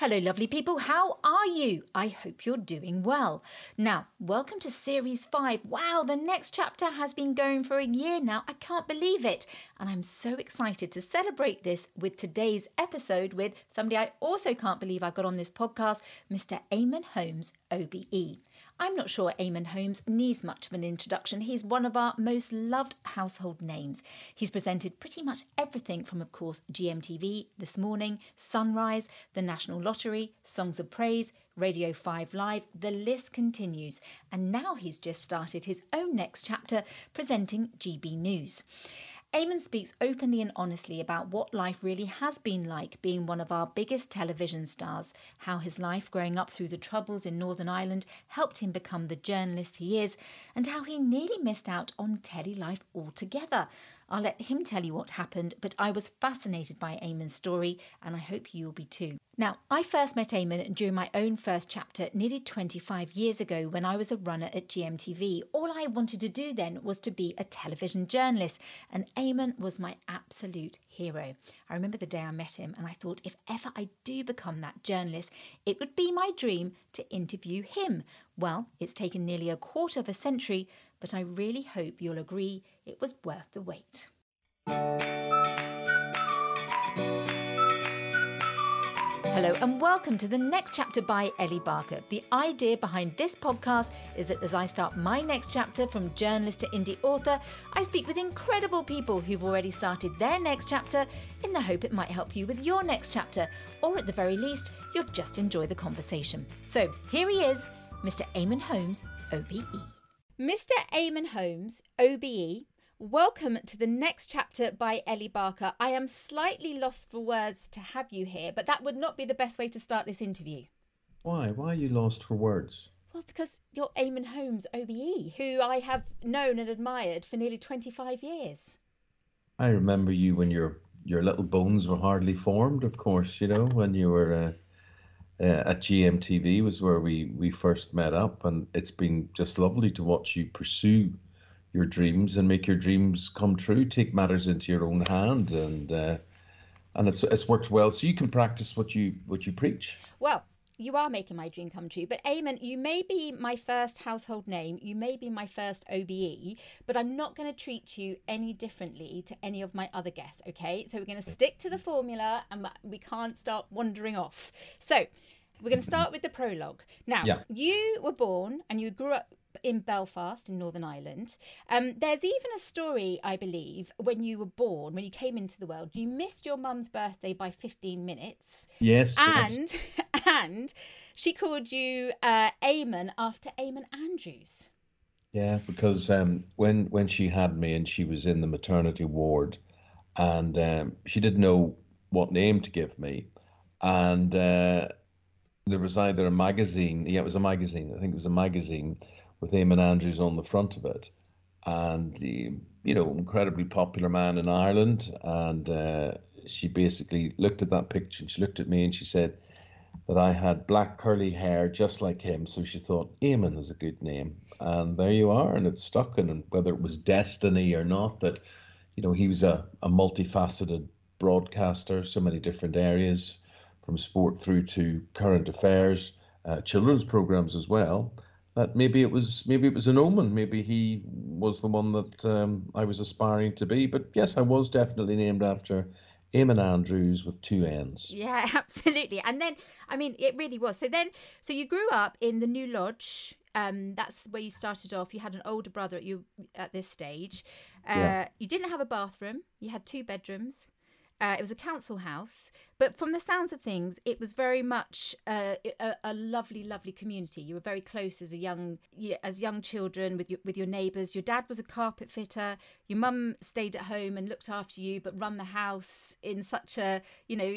Hello, lovely people. How are you? I hope you're doing well. Now, welcome to Series 5. Wow, the next chapter has been going for a year now. I can't believe it. And I'm so excited to celebrate this with today's episode with somebody I also can't believe I got on this podcast, Mr. Eamonn Holmes, OBE. I'm not sure Eamonn Holmes needs much of an introduction. He's one of our most loved household names. He's presented pretty much everything from, of course, GMTV, This Morning, Sunrise, the National Lottery, Songs of Praise, Radio 5 Live, the list continues. And now he's just started his own next chapter presenting GB News. Eamonn speaks openly and honestly about what life really has been like being one of our biggest television stars, how his life growing up through the troubles in Northern Ireland helped him become the journalist he is, and how he nearly missed out on telly life altogether. I'll let him tell you what happened, but I was fascinated by Eamonn's story, and I hope you'll be too. Now, I first met Eamonn during my own first chapter nearly 25 years ago when I was a runner at GMTV. All I wanted to do then was to be a television journalist, and Eamonn was my absolute hero. I remember the day I met him, and I thought if ever I do become that journalist, it would be my dream to interview him. Well, it's taken nearly a quarter of a century, but I really hope you'll agree it was worth the wait. Hello, and welcome to the next chapter by Ellie Barker. The idea behind this podcast is that as I start my next chapter from journalist to indie author, I speak with incredible people who've already started their next chapter in the hope it might help you with your next chapter, or at the very least, you'll just enjoy the conversation. So here he is, Mr. Eamonn Holmes, OBE. Mr. Eamonn Holmes, OBE, welcome to the next chapter by Ellie Barker. I am slightly lost for words to have you here, but that would not be the best way to start this interview. Why? Why are you lost for words? Well, because you're Eamonn Holmes, OBE, who I have known and admired for nearly 25 years. I remember you when your your little bones were hardly formed, of course, you know, when you were. Uh uh, at GMTV was where we we first met up, and it's been just lovely to watch you pursue your dreams and make your dreams come true. Take matters into your own hand, and uh, and it's it's worked well. So you can practice what you what you preach. Well, you are making my dream come true. But Eamonn, you may be my first household name, you may be my first OBE, but I'm not going to treat you any differently to any of my other guests, okay? So we're going to stick to the formula and we can't start wandering off. So we're going to start with the prologue. Now, yeah. you were born and you grew up in Belfast in Northern Ireland. Um, there's even a story, I believe, when you were born, when you came into the world, you missed your mum's birthday by 15 minutes. Yes. And yes. and she called you uh, Eamonn after Eamon Andrews. Yeah, because um, when when she had me and she was in the maternity ward, and um, she didn't know what name to give me, and uh, there was either a magazine, yeah, it was a magazine. I think it was a magazine with Eamon Andrews on the front of it, and the you know incredibly popular man in Ireland. And uh, she basically looked at that picture and she looked at me and she said that I had black curly hair just like him. So she thought Eamon is a good name, and there you are, and it's stuck. And whether it was destiny or not, that you know he was a, a multifaceted broadcaster, so many different areas from sport through to current affairs, uh, children's programs as well. That maybe it was maybe it was an omen. Maybe he was the one that um, I was aspiring to be. But yes, I was definitely named after Eamon Andrews with two N's. Yeah, absolutely. And then, I mean, it really was. So then, so you grew up in the New Lodge. Um, that's where you started off. You had an older brother at you at this stage. Uh, yeah. You didn't have a bathroom. You had two bedrooms. Uh, it was a council house, but from the sounds of things, it was very much a, a, lovely, lovely community. You were very close as a young, as young children with your with your neighbours. Your dad was a carpet fitter. Your mum stayed at home and looked after you, but run the house in such a, you know,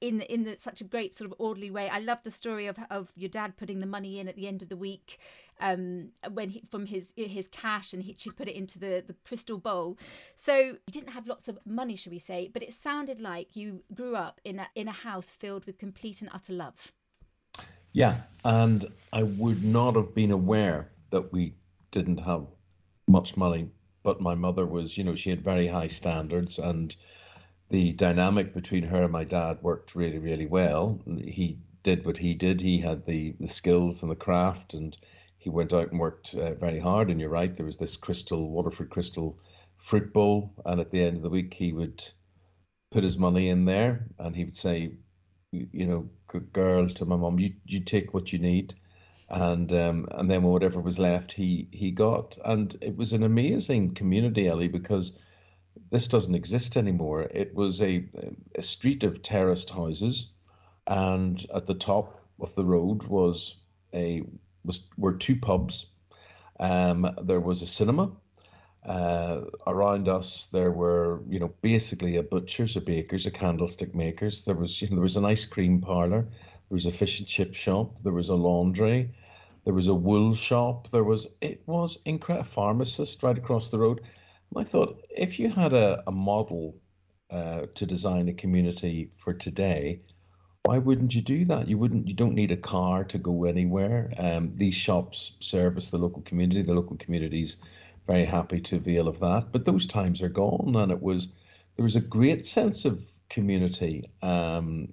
in in the, such a great sort of orderly way. I love the story of of your dad putting the money in at the end of the week um, when he, from his his cash and he, she put it into the, the crystal bowl. So you didn't have lots of money, shall we say, but it sounded like you grew up in a, in a house filled with complete and utter love. Yeah, and I would not have been aware that we didn't have much money, but my mother was, you know, she had very high standards and the dynamic between her and my dad worked really, really well. He did what he did. He had the the skills and the craft, and he went out and worked uh, very hard. And you're right, there was this crystal Waterford crystal fruit bowl, and at the end of the week, he would put his money in there, and he would say, you know, good girl to my mom, you you take what you need, and um, and then whatever was left, he he got, and it was an amazing community, Ellie, because this doesn't exist anymore. It was a a street of terraced houses, and at the top of the road was a was were two pubs. Um, there was a cinema. Uh, around us, there were, you know, basically a butcher's, a baker's, a candlestick maker's. There was, you know, there was an ice cream parlor. There was a fish and chip shop. There was a laundry. There was a wool shop. There was, it was incredible. A pharmacist right across the road. And I thought, if you had a, a model uh, to design a community for today, why wouldn't you do that? You wouldn't. You don't need a car to go anywhere. Um, these shops service the local community. The local communities very happy to avail of that. But those times are gone, and it was there was a great sense of community, um,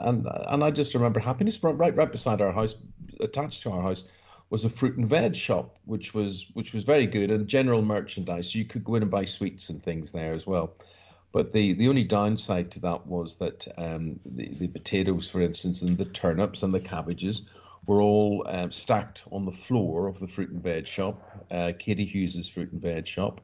and and I just remember happiness. Right right beside our house, attached to our house, was a fruit and veg shop, which was which was very good and general merchandise. You could go in and buy sweets and things there as well. But the, the only downside to that was that um, the, the potatoes, for instance, and the turnips and the cabbages were all um, stacked on the floor of the fruit and veg shop, uh, Katie Hughes's fruit and veg shop.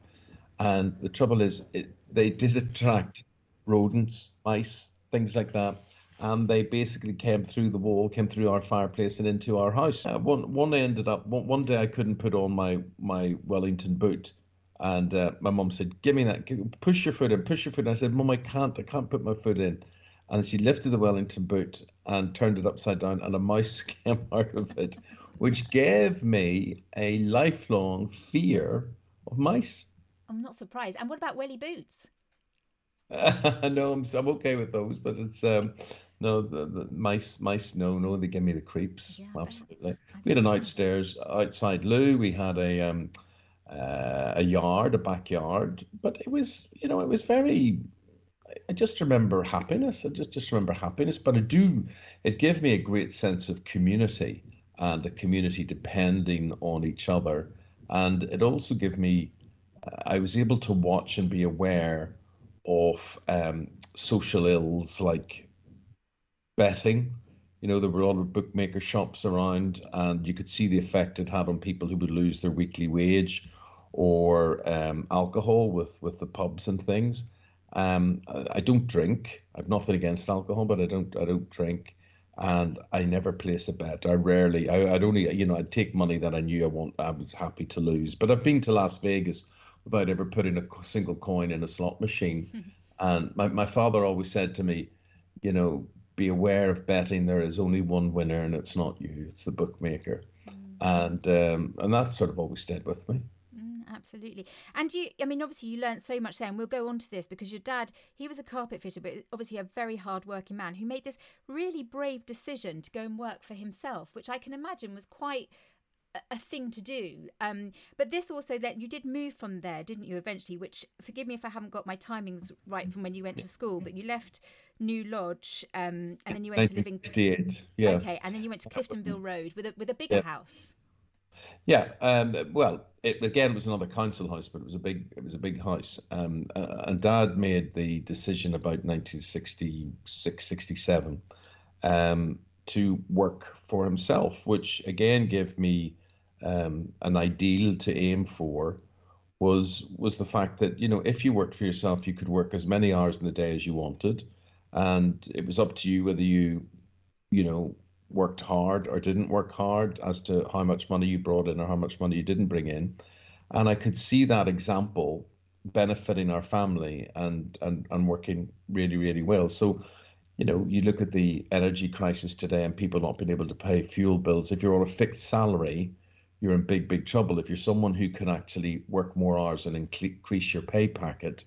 And the trouble is, it, they did attract rodents, mice, things like that. And they basically came through the wall, came through our fireplace and into our house. Uh, one one ended up one, one day I couldn't put on my my Wellington boot, and uh, my mum said, "Give me that. Push your foot in. Push your foot." in. I said, "Mum, I can't. I can't put my foot in." And she lifted the Wellington boot and turned it upside down, and a mouse came out of it, which gave me a lifelong fear of mice. I'm not surprised. And what about welly boots? Uh, no, I'm, I'm okay with those, but it's um, no the, the mice mice no no they give me the creeps yeah, absolutely. We had an outstairs outside loo. We had a um, uh, a yard, a backyard, but it was, you know, it was very. I just remember happiness. I just just remember happiness, but I do. It gave me a great sense of community and a community depending on each other, and it also gave me. I was able to watch and be aware of um, social ills like betting. You know, there were a lot of bookmaker shops around, and you could see the effect it had on people who would lose their weekly wage or um, alcohol with with the pubs and things. Um, I, I, don't drink. I've nothing against alcohol, but I don't I don't drink, and I never place a bet. I rarely. I, I'd only you know I'd take money that I knew I want. I was happy to lose. But I've been to Las Vegas without ever putting a single coin in a slot machine. Mm-hmm. And my, my father always said to me, you know, be aware of betting. There is only one winner, and it's not you; it's the bookmaker. Mm-hmm. And um, and that sort of always stayed with me absolutely. And you, I mean, obviously, you learned so much there, and we'll go on to this because your dad, he was a carpet fitter, but obviously a very hard working man who made this really brave decision to go and work for himself, which I can imagine was quite a thing to do. Um, but this also that you did move from there, didn't you? Eventually, which forgive me if I haven't got my timings right from when you went to school, but you left New Lodge, um, and then you went to live in. Yeah. Okay, and then you went to Cliftonville Road with a with a bigger yeah. house. Yeah, um, well, it again was another council house, but it was a big it was a big house. Um, uh, and Dad made the decision about 1966, 67 um, to work for himself, which again gave me um, an ideal to aim for. Was was the fact that you know if you worked for yourself, you could work as many hours in the day as you wanted, and it was up to you whether you, you know, worked hard or didn't work hard as to how much money you brought in or how much money you didn't bring in. And I could see that example benefiting our family and and and working really really well. So, you know, you look at the energy crisis today and people not being able to pay fuel bills. If you're on a fixed salary, you're in big big trouble. If you're someone who can actually work more hours and increase your pay packet,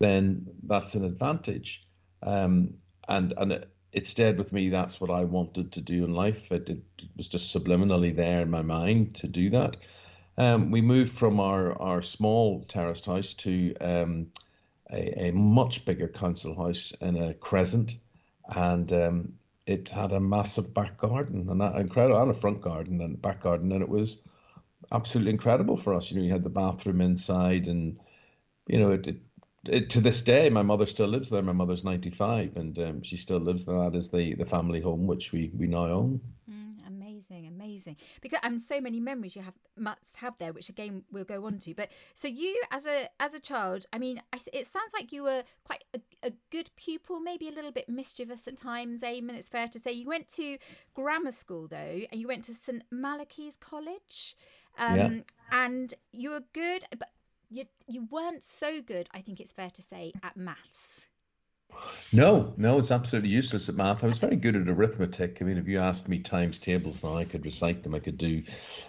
then that's an advantage. Um, and and it stayed with me. That's what I wanted to do in life. It, it, it was just subliminally there in my mind to do that. Um, we moved from our, our small terraced house to um, a, a, much bigger council house in a crescent. And um, it had a massive back garden and that incredible and a front garden and back garden, and it was absolutely incredible for us. You know, you had the bathroom inside, and you know, it, it, it to this day, my mother still lives there. My mother's ninety five, and um, she still lives there. That is the the family home which we we now own. Mm, amazing, amazing. Because and so many memories you have must have there, which again we'll go on to. But so you as a as a child, I mean, it sounds like you were quite a, a good pupil, maybe a little bit mischievous at times. Eamonn, it's fair to say. You went to grammar school though, and you went to St Malachy's College. Um, yeah. And you were good, but you you weren't so good. I think it's fair to say at maths. No, no, it's absolutely useless at math. I was very good at arithmetic. I mean, if you asked me times tables now, I could recite them. I could do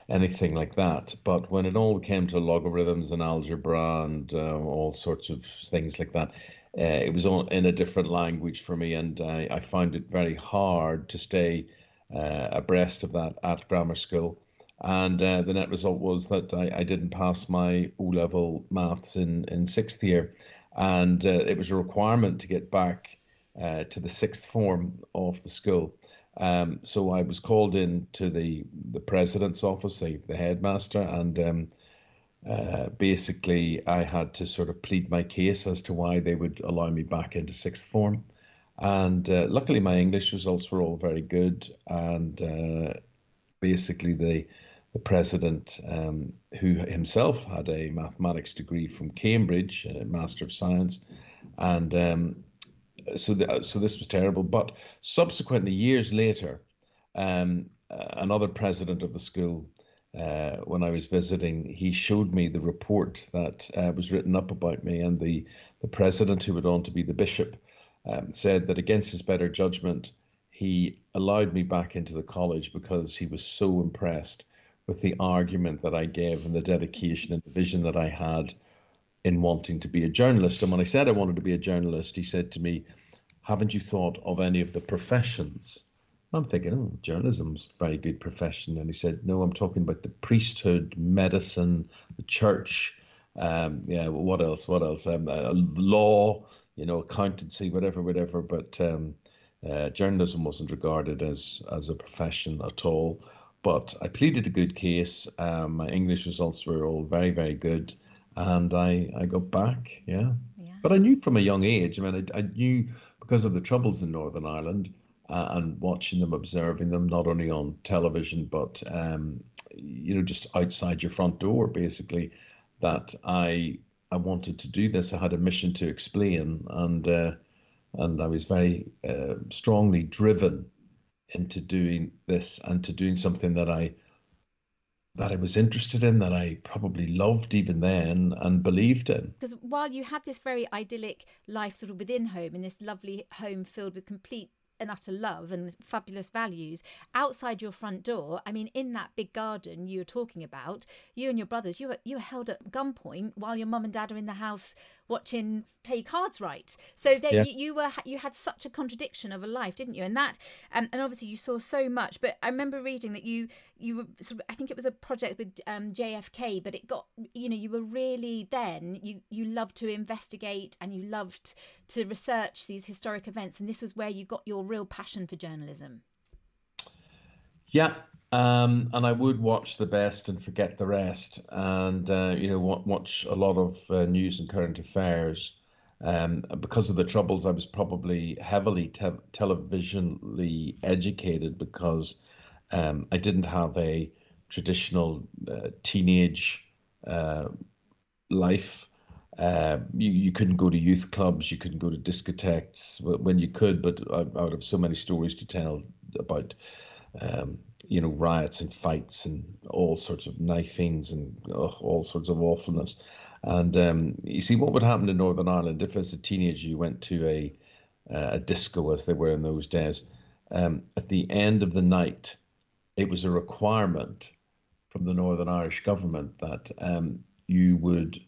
anything like that. But when it all came to logarithms and algebra and uh, all sorts of things like that, uh, it was all in a different language for me, and I, I found it very hard to stay uh, abreast of that at grammar school and uh, the net result was that I, I didn't pass my O level maths in in sixth year, and uh, it was a requirement to get back uh, to the sixth form of the school. Um, so I was called in to the the president's office, the, the headmaster, and um, uh, basically I had to sort of plead my case as to why they would allow me back into sixth form. And uh, luckily, my English results were all very good, and uh, basically they the president, um, who himself had a mathematics degree from Cambridge, a Master of Science, and um, so the, so this was terrible. But subsequently, years later, um, another president of the school, uh, when I was visiting, he showed me the report that uh, was written up about me, and the the president, who went on to be the bishop, um, said that against his better judgment, he allowed me back into the college because he was so impressed with the argument that I gave and the dedication and the vision that I had in wanting to be a journalist. And when I said I wanted to be a journalist, he said to me, Haven't you thought of any of the professions? I'm thinking, oh, journalism's a very good profession. And he said, No, I'm talking about the priesthood, medicine, the church. Um, yeah, what else? What else? Um, uh, law, you know, accountancy, whatever, whatever. But um, uh, journalism wasn't regarded as as a profession at all. But I pleaded a good case. Um, my English results were all very, very good, and I I got back. Yeah. yeah. But I knew from a young age. I mean, I, I knew because of the troubles in Northern Ireland. Uh, and watching them, observing them, not only on television, but um, you know, just outside your front door, basically, that I I wanted to do this. I had a mission to explain, and uh, and I was very uh, strongly driven into doing this and to doing something that I that I was interested in, that I probably loved even then and believed in. Because while you had this very idyllic life sort of within home, in this lovely home filled with complete and utter love and fabulous values outside your front door. I mean, in that big garden you were talking about, you and your brothers, you were you were held at gunpoint while your mum and dad are in the house watching play cards right. So they, yeah. you, you, were you had such a contradiction of a life, didn't you? And that um, and obviously you saw so much. But I remember reading that you you were sort of I think it was a project with um, JFK, but it got you know you were really then you you loved to investigate and you loved to research these historic events, and this was where you got your real passion for journalism. Yeah, um, and I would watch the best and forget the rest, and uh, you know watch a lot of uh, news and current affairs. Um, because of the troubles, I was probably heavily te- televisionally educated because um, I didn't have a traditional uh, teenage uh, life. Uh, you, you couldn't go to youth clubs, you couldn't go to discotheques when you could, but I, I would have so many stories to tell about um, you know, riots and fights and all sorts of knifings and all sorts of awfulness. And um, you see, what would happen in Northern Ireland if, as a teenager, you went to a a disco, as they were in those days? Um, at the end of the night, it was a requirement from the Northern Irish government that um, you would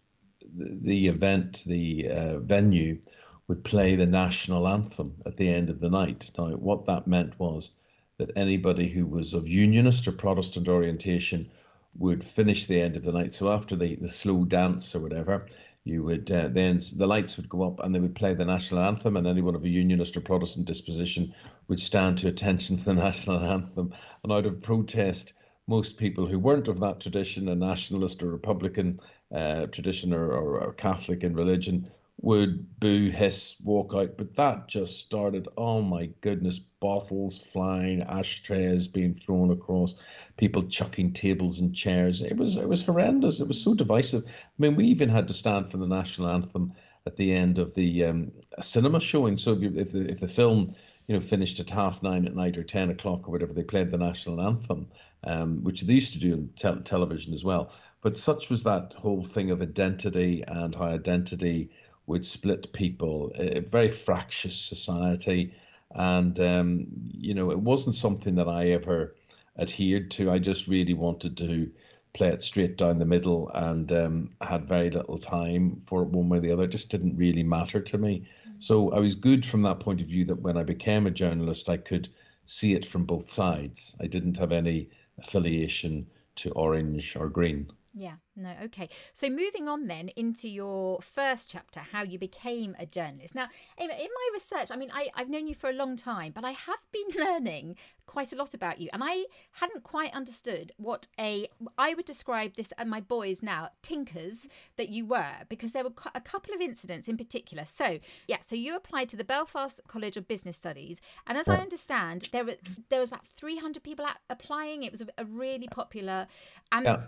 the event, the uh, venue, would play the national anthem at the end of the night. Now, what that meant was that anybody who was of unionist or Protestant orientation would finish the end of the night. So after the, the slow dance or whatever, you would uh, then the lights would go up and they would play the national anthem, and anyone of a unionist or Protestant disposition would stand to attention for the national anthem. And out of protest, most people who weren't of that tradition, a nationalist or Republican uh, tradition or, or, or Catholic in religion, would boo, hiss, walk out. But that just started, oh my goodness, bottles flying, ashtrays being thrown across, people chucking tables and chairs. It was it was horrendous. It was so divisive. I mean, we even had to stand for the national anthem at the end of the um, cinema showing. So if, the if the film you know finished at half nine at night or ten o'clock or whatever, they played the national anthem, um, which they used to do on te- television as well. But such was that whole thing of identity and how identity would split people, a very fractious society. And, um, you know, it wasn't something that I ever adhered to. I just really wanted to play it straight down the middle and um, had very little time for it one way or the other. It just didn't really matter to me. Mm. So I was good from that point of view that when I became a journalist, I could see it from both sides. I didn't have any affiliation to orange or green. Yeah, no, okay. So moving on then into your first chapter, how you became a journalist. Now, in my research, I mean, I, I've known you for a long time, but I have been learning quite a lot about you. And I hadn't quite understood what a, I would describe this and my boys now, tinkers that you were, because there were a couple of incidents in particular. So, yeah, so you applied to the Belfast College of Business Studies. And as I understand, there, were, there was about 300 people applying. It was a, a really popular, and yeah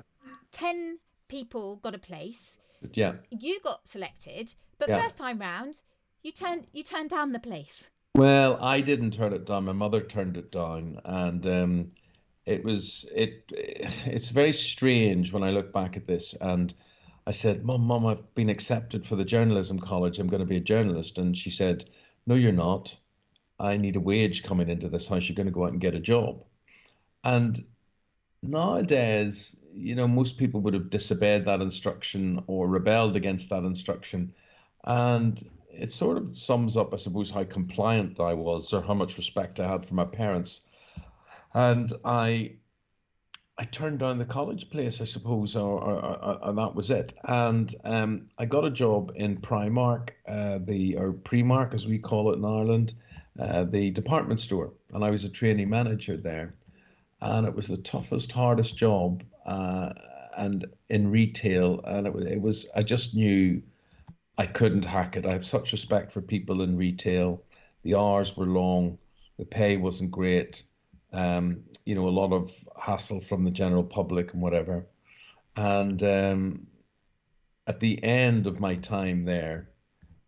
10 people got a place. Yeah. You got selected, but yeah. first time round, you turned you turned down the place. Well, I didn't turn it down. My mother turned it down, and um, it was it. It's very strange when I look back at this. And I said, "Mom, Mom, I've been accepted for the journalism college. I'm going to be a journalist." And she said, "No, you're not. I need a wage coming into this house. You're going to go out and get a job." And nowadays, you know, most people would have disobeyed that instruction or rebelled against that instruction. And it sort of sums up, I suppose, how compliant I was or how much respect I had for my parents. And I I turned down the college place, I suppose, or, or, or and that was it. And um, I got a job in Primark, uh, the or Primark as we call it in Ireland, uh, the department store, and I was a trainee manager there and it was the toughest, hardest job, uh, and in retail, and it was, it was. I just knew I couldn't hack it. I have such respect for people in retail. The hours were long, the pay wasn't great. Um, you know, a lot of hassle from the general public and whatever. And um, at the end of my time there,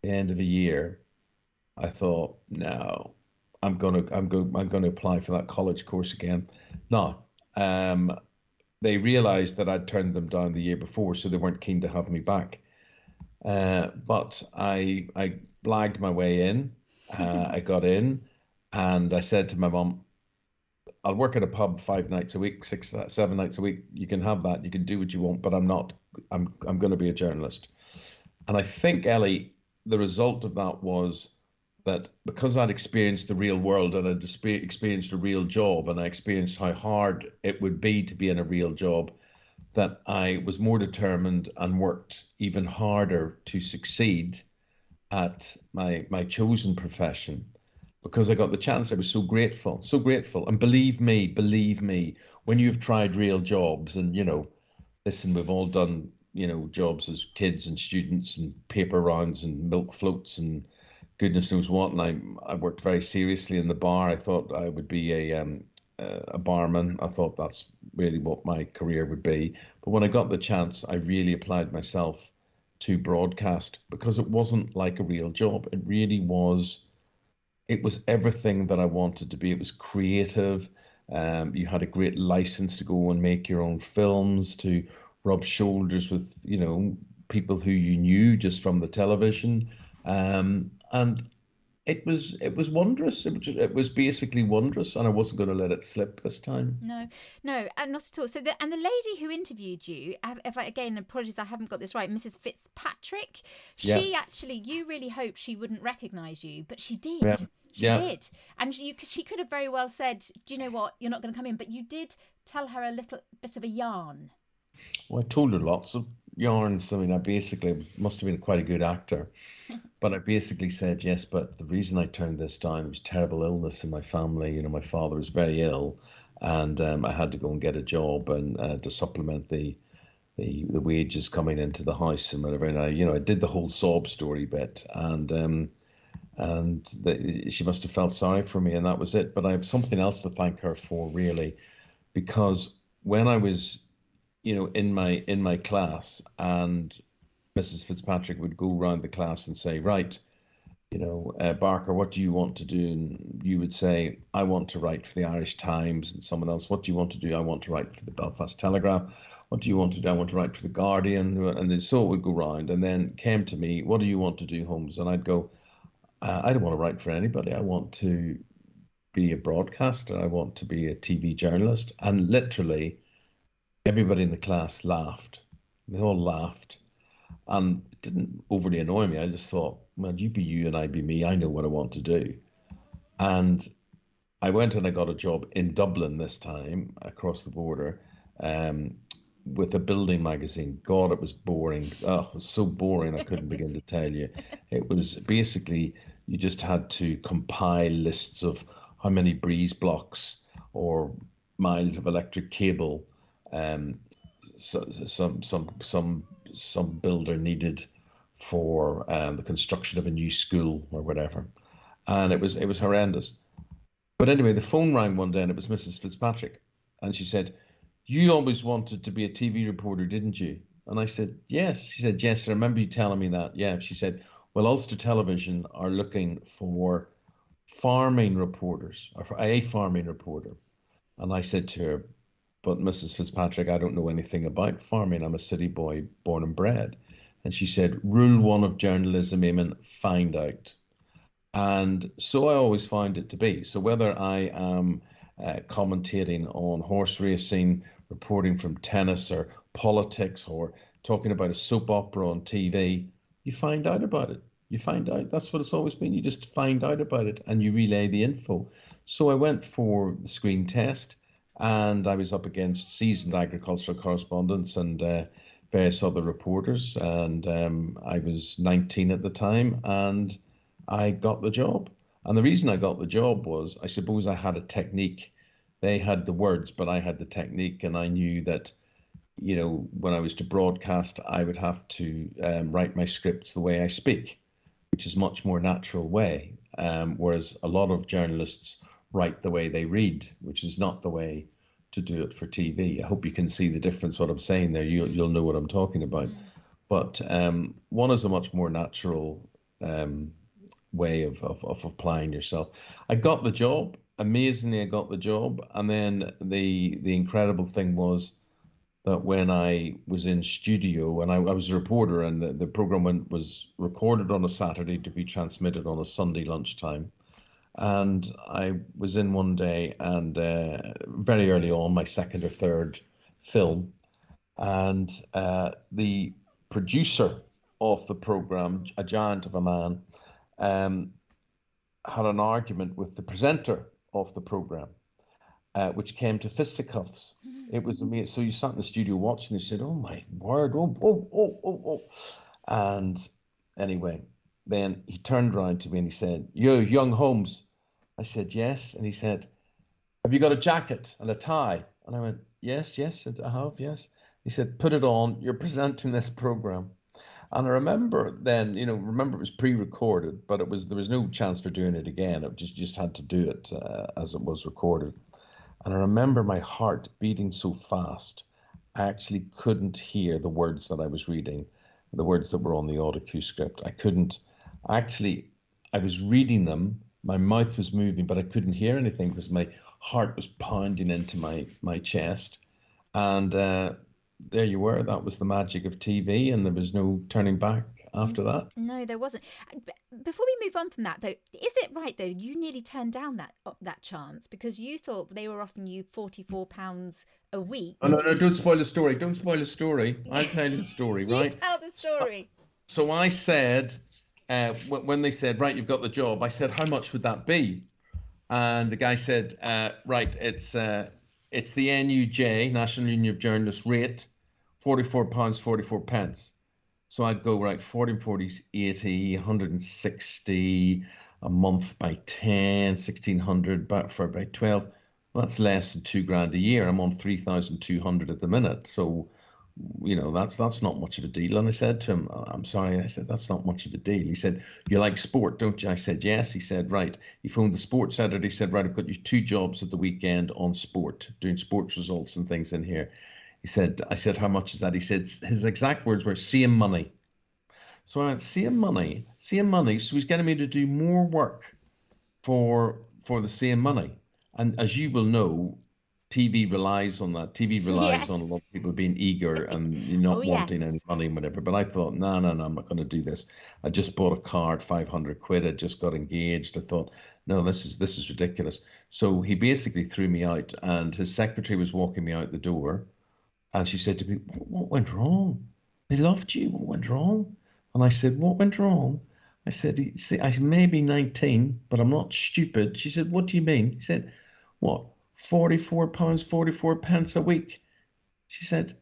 the end of a year, I thought, no, I'm gonna I'm going I'm going to apply for that college course again. No, um, they realised that I'd turned them down the year before, so they weren't keen to have me back. Uh, but I I blagged my way in. Uh, I got in, and I said to my mom, "I'll work at a pub five nights a week, six seven nights a week. You can have that. You can do what you want, but I'm not. I'm I'm going to be a journalist." And I think Ellie, the result of that was that because I'd experienced the real world and I'd experienced a real job and I experienced how hard it would be to be in a real job, that I was more determined and worked even harder to succeed at my my chosen profession because I got the chance. I was so grateful, so grateful. And believe me, believe me, when you've tried real jobs and you know, listen, we've all done you know jobs as kids and students and paper rounds and milk floats and goodness knows what. And I I worked very seriously in the bar. I thought I would be a um, a barman. I thought that's really what my career would be. But when I got the chance, I really applied myself to broadcast because it wasn't like a real job. It really was. It was everything that I wanted to be. It was creative. Um, you had a great license to go and make your own films, to rub shoulders with you know people who you knew just from the television. Um, and it was it was wondrous. It was, it was basically wondrous, and I wasn't going to let it slip this time. No, no, not at all. So, the, and the lady who interviewed you, if I, again, apologies, I haven't got this right, Mrs. Fitzpatrick. She yeah. actually, you really hoped she wouldn't recognise you, but she did. Yeah. She yeah. did, and you, she could have very well said, "Do you know what? You're not going to come in," but you did tell her a little bit of a yarn. Well, I told her lots of yarns. I mean, I basically must have been quite a good actor, but I basically said yes. But the reason I turned this down was terrible illness in my family. You know, my father was very ill, and um, I had to go and get a job and uh, to supplement the the the wages coming into the house and whatever. And I, you know, I did the whole sob story bit, and um, and the, she must have felt sorry for me, and that was it. But I have something else to thank her for, really, because when I was, you know, in my in my class, and Mrs. Fitzpatrick would go around the class and say, right. You know, uh, Barker, what do you want to do? And you would say, I want to write for the Irish Times. And someone else, what do you want to do? I want to write for the Belfast Telegraph what do you want to do? I want to write for the Guardian, and then so it would go round, and then came to me, what do you want to do, Holmes? And I'd go, uh, I don't want to write for anybody. I want to be a broadcaster. I want to be a TV journalist. And literally, everybody in the class laughed. They all laughed, and it didn't overly annoy me. I just thought, well, you be you and I be me. I know what I want to do, and I went and I got a job in Dublin this time across the border. Um, with a building magazine. God, it was boring. Oh, it was so boring. I couldn't begin to tell you. It was basically you just had to compile lists of how many breeze blocks or miles of electric cable um, so, some some some some builder needed for um, the construction of a new school or whatever, and it was it was horrendous. But anyway, the phone rang one day and it was Mrs. Fitzpatrick, and she said, you always wanted to be a TV reporter, didn't you? And I said, Yes. She said, Yes, I remember you telling me that. Yeah. She said, Well, Ulster Television are looking for farming reporters, or for a farming reporter. And I said to her, But Mrs. Fitzpatrick, I don't know anything about farming. I'm a city boy born and bred. And she said, Rule one of journalism, Eamonn, find out. And so I always find it to be. So whether I am uh, commentating on horse racing, reporting from tennis or politics or talking about a soap opera on TV, you find out about it. You find out. That's what it's always been. You just find out about it and you relay the info. So I went for the screen test and I was up against seasoned agricultural correspondents and uh, various other reporters. And um, I was 19 at the time and I got the job. And the reason I got the job was I suppose I had a technique. They had the words, but I had the technique, and I knew that, you know, when I was to broadcast, I would have to um, write my scripts the way I speak, which is much more natural way. Um, whereas a lot of journalists write the way they read, which is not the way to do it for TV. I hope you can see the difference. What I'm saying there, you you'll know what I'm talking about. But um, one is a much more natural um, way of, of, of applying yourself. I got the job. Amazingly, I got the job. And then the the incredible thing was that when I was in studio and I, I was a reporter and the, the program went, was recorded on a Saturday to be transmitted on a Sunday lunchtime. And I was in one day and uh, very early on, my second or third film, and uh, the producer of the program, a giant of a man, um, had an argument with the presenter of the program, uh, which came to fisticuffs. Mm-hmm. It was amazing. So you sat in the studio watching. They said, "Oh my word! Oh oh oh oh oh!" And anyway, then he turned around to me and he said, "You, young Holmes." I said, "Yes," and he said, "Have you got a jacket and a tie?" And I went, "Yes, yes, I have. Yes." He said, "Put it on. You're presenting this program." And I remember then, you know, remember it was pre-recorded, but it was there was no chance for doing it again. It just just had to do it uh, as it was recorded. And I remember my heart beating so fast, I actually couldn't hear the words that I was reading, the words that were on the audio script. I couldn't actually. I was reading them. My mouth was moving, but I couldn't hear anything because my heart was pounding into my my chest. And uh, there you were. That was the magic of TV, and there was no turning back after that. No, there wasn't. Before we move on from that, though, is it right though you nearly turned down that uh, that chance because you thought they were offering you forty four pounds a week? Oh, no, no, don't spoil the story. Don't spoil the story. I'll tell you the story, right? you tell the story. So I said, uh, when they said, right, you've got the job, I said, how much would that be? And the guy said, uh, right, it's uh, it's the NUJ, National Union of Journalists rate 44 pounds 44 pence. So I'd go right 40, 40, 80, 160 a month by 10, 1600 but for by 12. Well, that's less than two grand a year. I'm on 3,200 at the minute. So you know that's that's not much of a deal. And i said to him oh, i'm sorry. I said that's not much of a deal. He said you like sport don't you? I said yes. He said right. He phoned the sports editor. He said right i've got you two jobs at the weekend on sport doing sports results and things in here. He said i said how much is that? He said his exact words were same money. So i went same money? Same money? So he's getting me to do more work for for the same money. And as you will know TV relies on that. TV relies yes. on a lot of people being eager and not oh, wanting yes. any money and whatever. But I thought, no, no, no, I'm not going to do this. I just bought a card, 500 quid. I just got engaged. I thought, no, this is this is ridiculous. So he basically threw me out, and his secretary was walking me out the door, and she said to me, "What went wrong? They loved you. What went wrong?" And I said, "What went wrong?" I said, "See, I may be 19, but I'm not stupid." She said, "What do you mean?" He said, "What?" 44 pounds 44 pence a week. She said,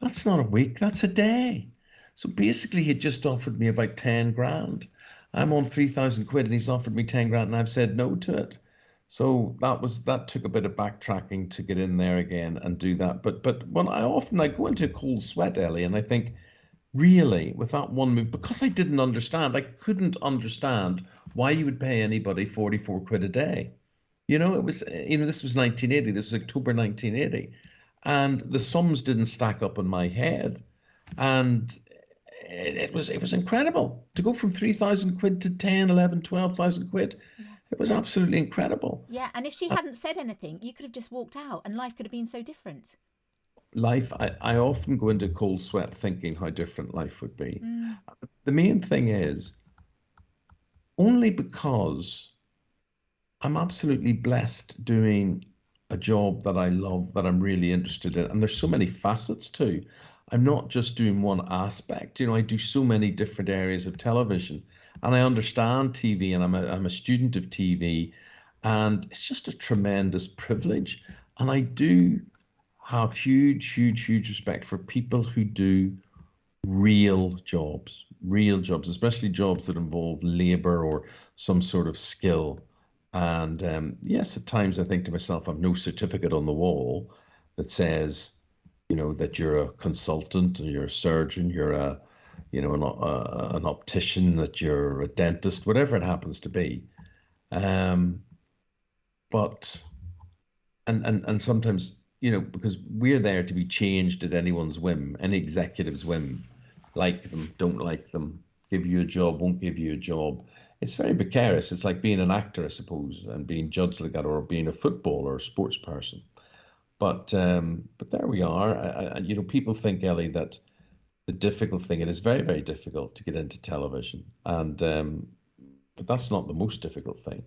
That's not a week, that's a day. So basically, he just offered me about 10 grand. I'm on 3,000 quid and he's offered me 10 grand and I've said no to it. So that was that took a bit of backtracking to get in there again and do that. But but when I often I go into a cold sweat, Ellie, and I think, really, with that one move, because I didn't understand, I couldn't understand why you would pay anybody 44 quid a day. You know, it was, you know, this was 1980. This was October 1980. And the sums didn't stack up in my head. And it, it was it was incredible to go from 3,000 quid to 10, 11, 12,000 quid. It was absolutely incredible. Yeah. And if she uh, hadn't said anything, you could have just walked out and life could have been so different. Life, I, I often go into cold sweat thinking how different life would be. Mm. The main thing is only because I'm absolutely blessed doing a job that I love, that I'm really interested in. And there's so many facets too. I'm not just doing one aspect. You know, I do so many different areas of television and I understand TV and I'm a, I'm a student of TV and it's just a tremendous privilege. And I do have huge, huge, huge respect for people who do real jobs, real jobs, especially jobs that involve labor or some sort of skill. And um, yes, at times I think to myself, I've no certificate on the wall that says, you know, that you're a consultant and you're a surgeon, you're a, you know, an, uh, an optician, that you're a dentist, whatever it happens to be. Um, but, and, and, and sometimes, you know, because we're there to be changed at anyone's whim, any executive's whim, like them, don't like them, give you a job, won't give you a job it's very precarious. It's like being an actor, I suppose, and being judged like that, or being a footballer or a sports person. But um, but there we are. I, I, you know, people think Ellie that the difficult thing. It is very very difficult to get into television, and um, but that's not the most difficult thing.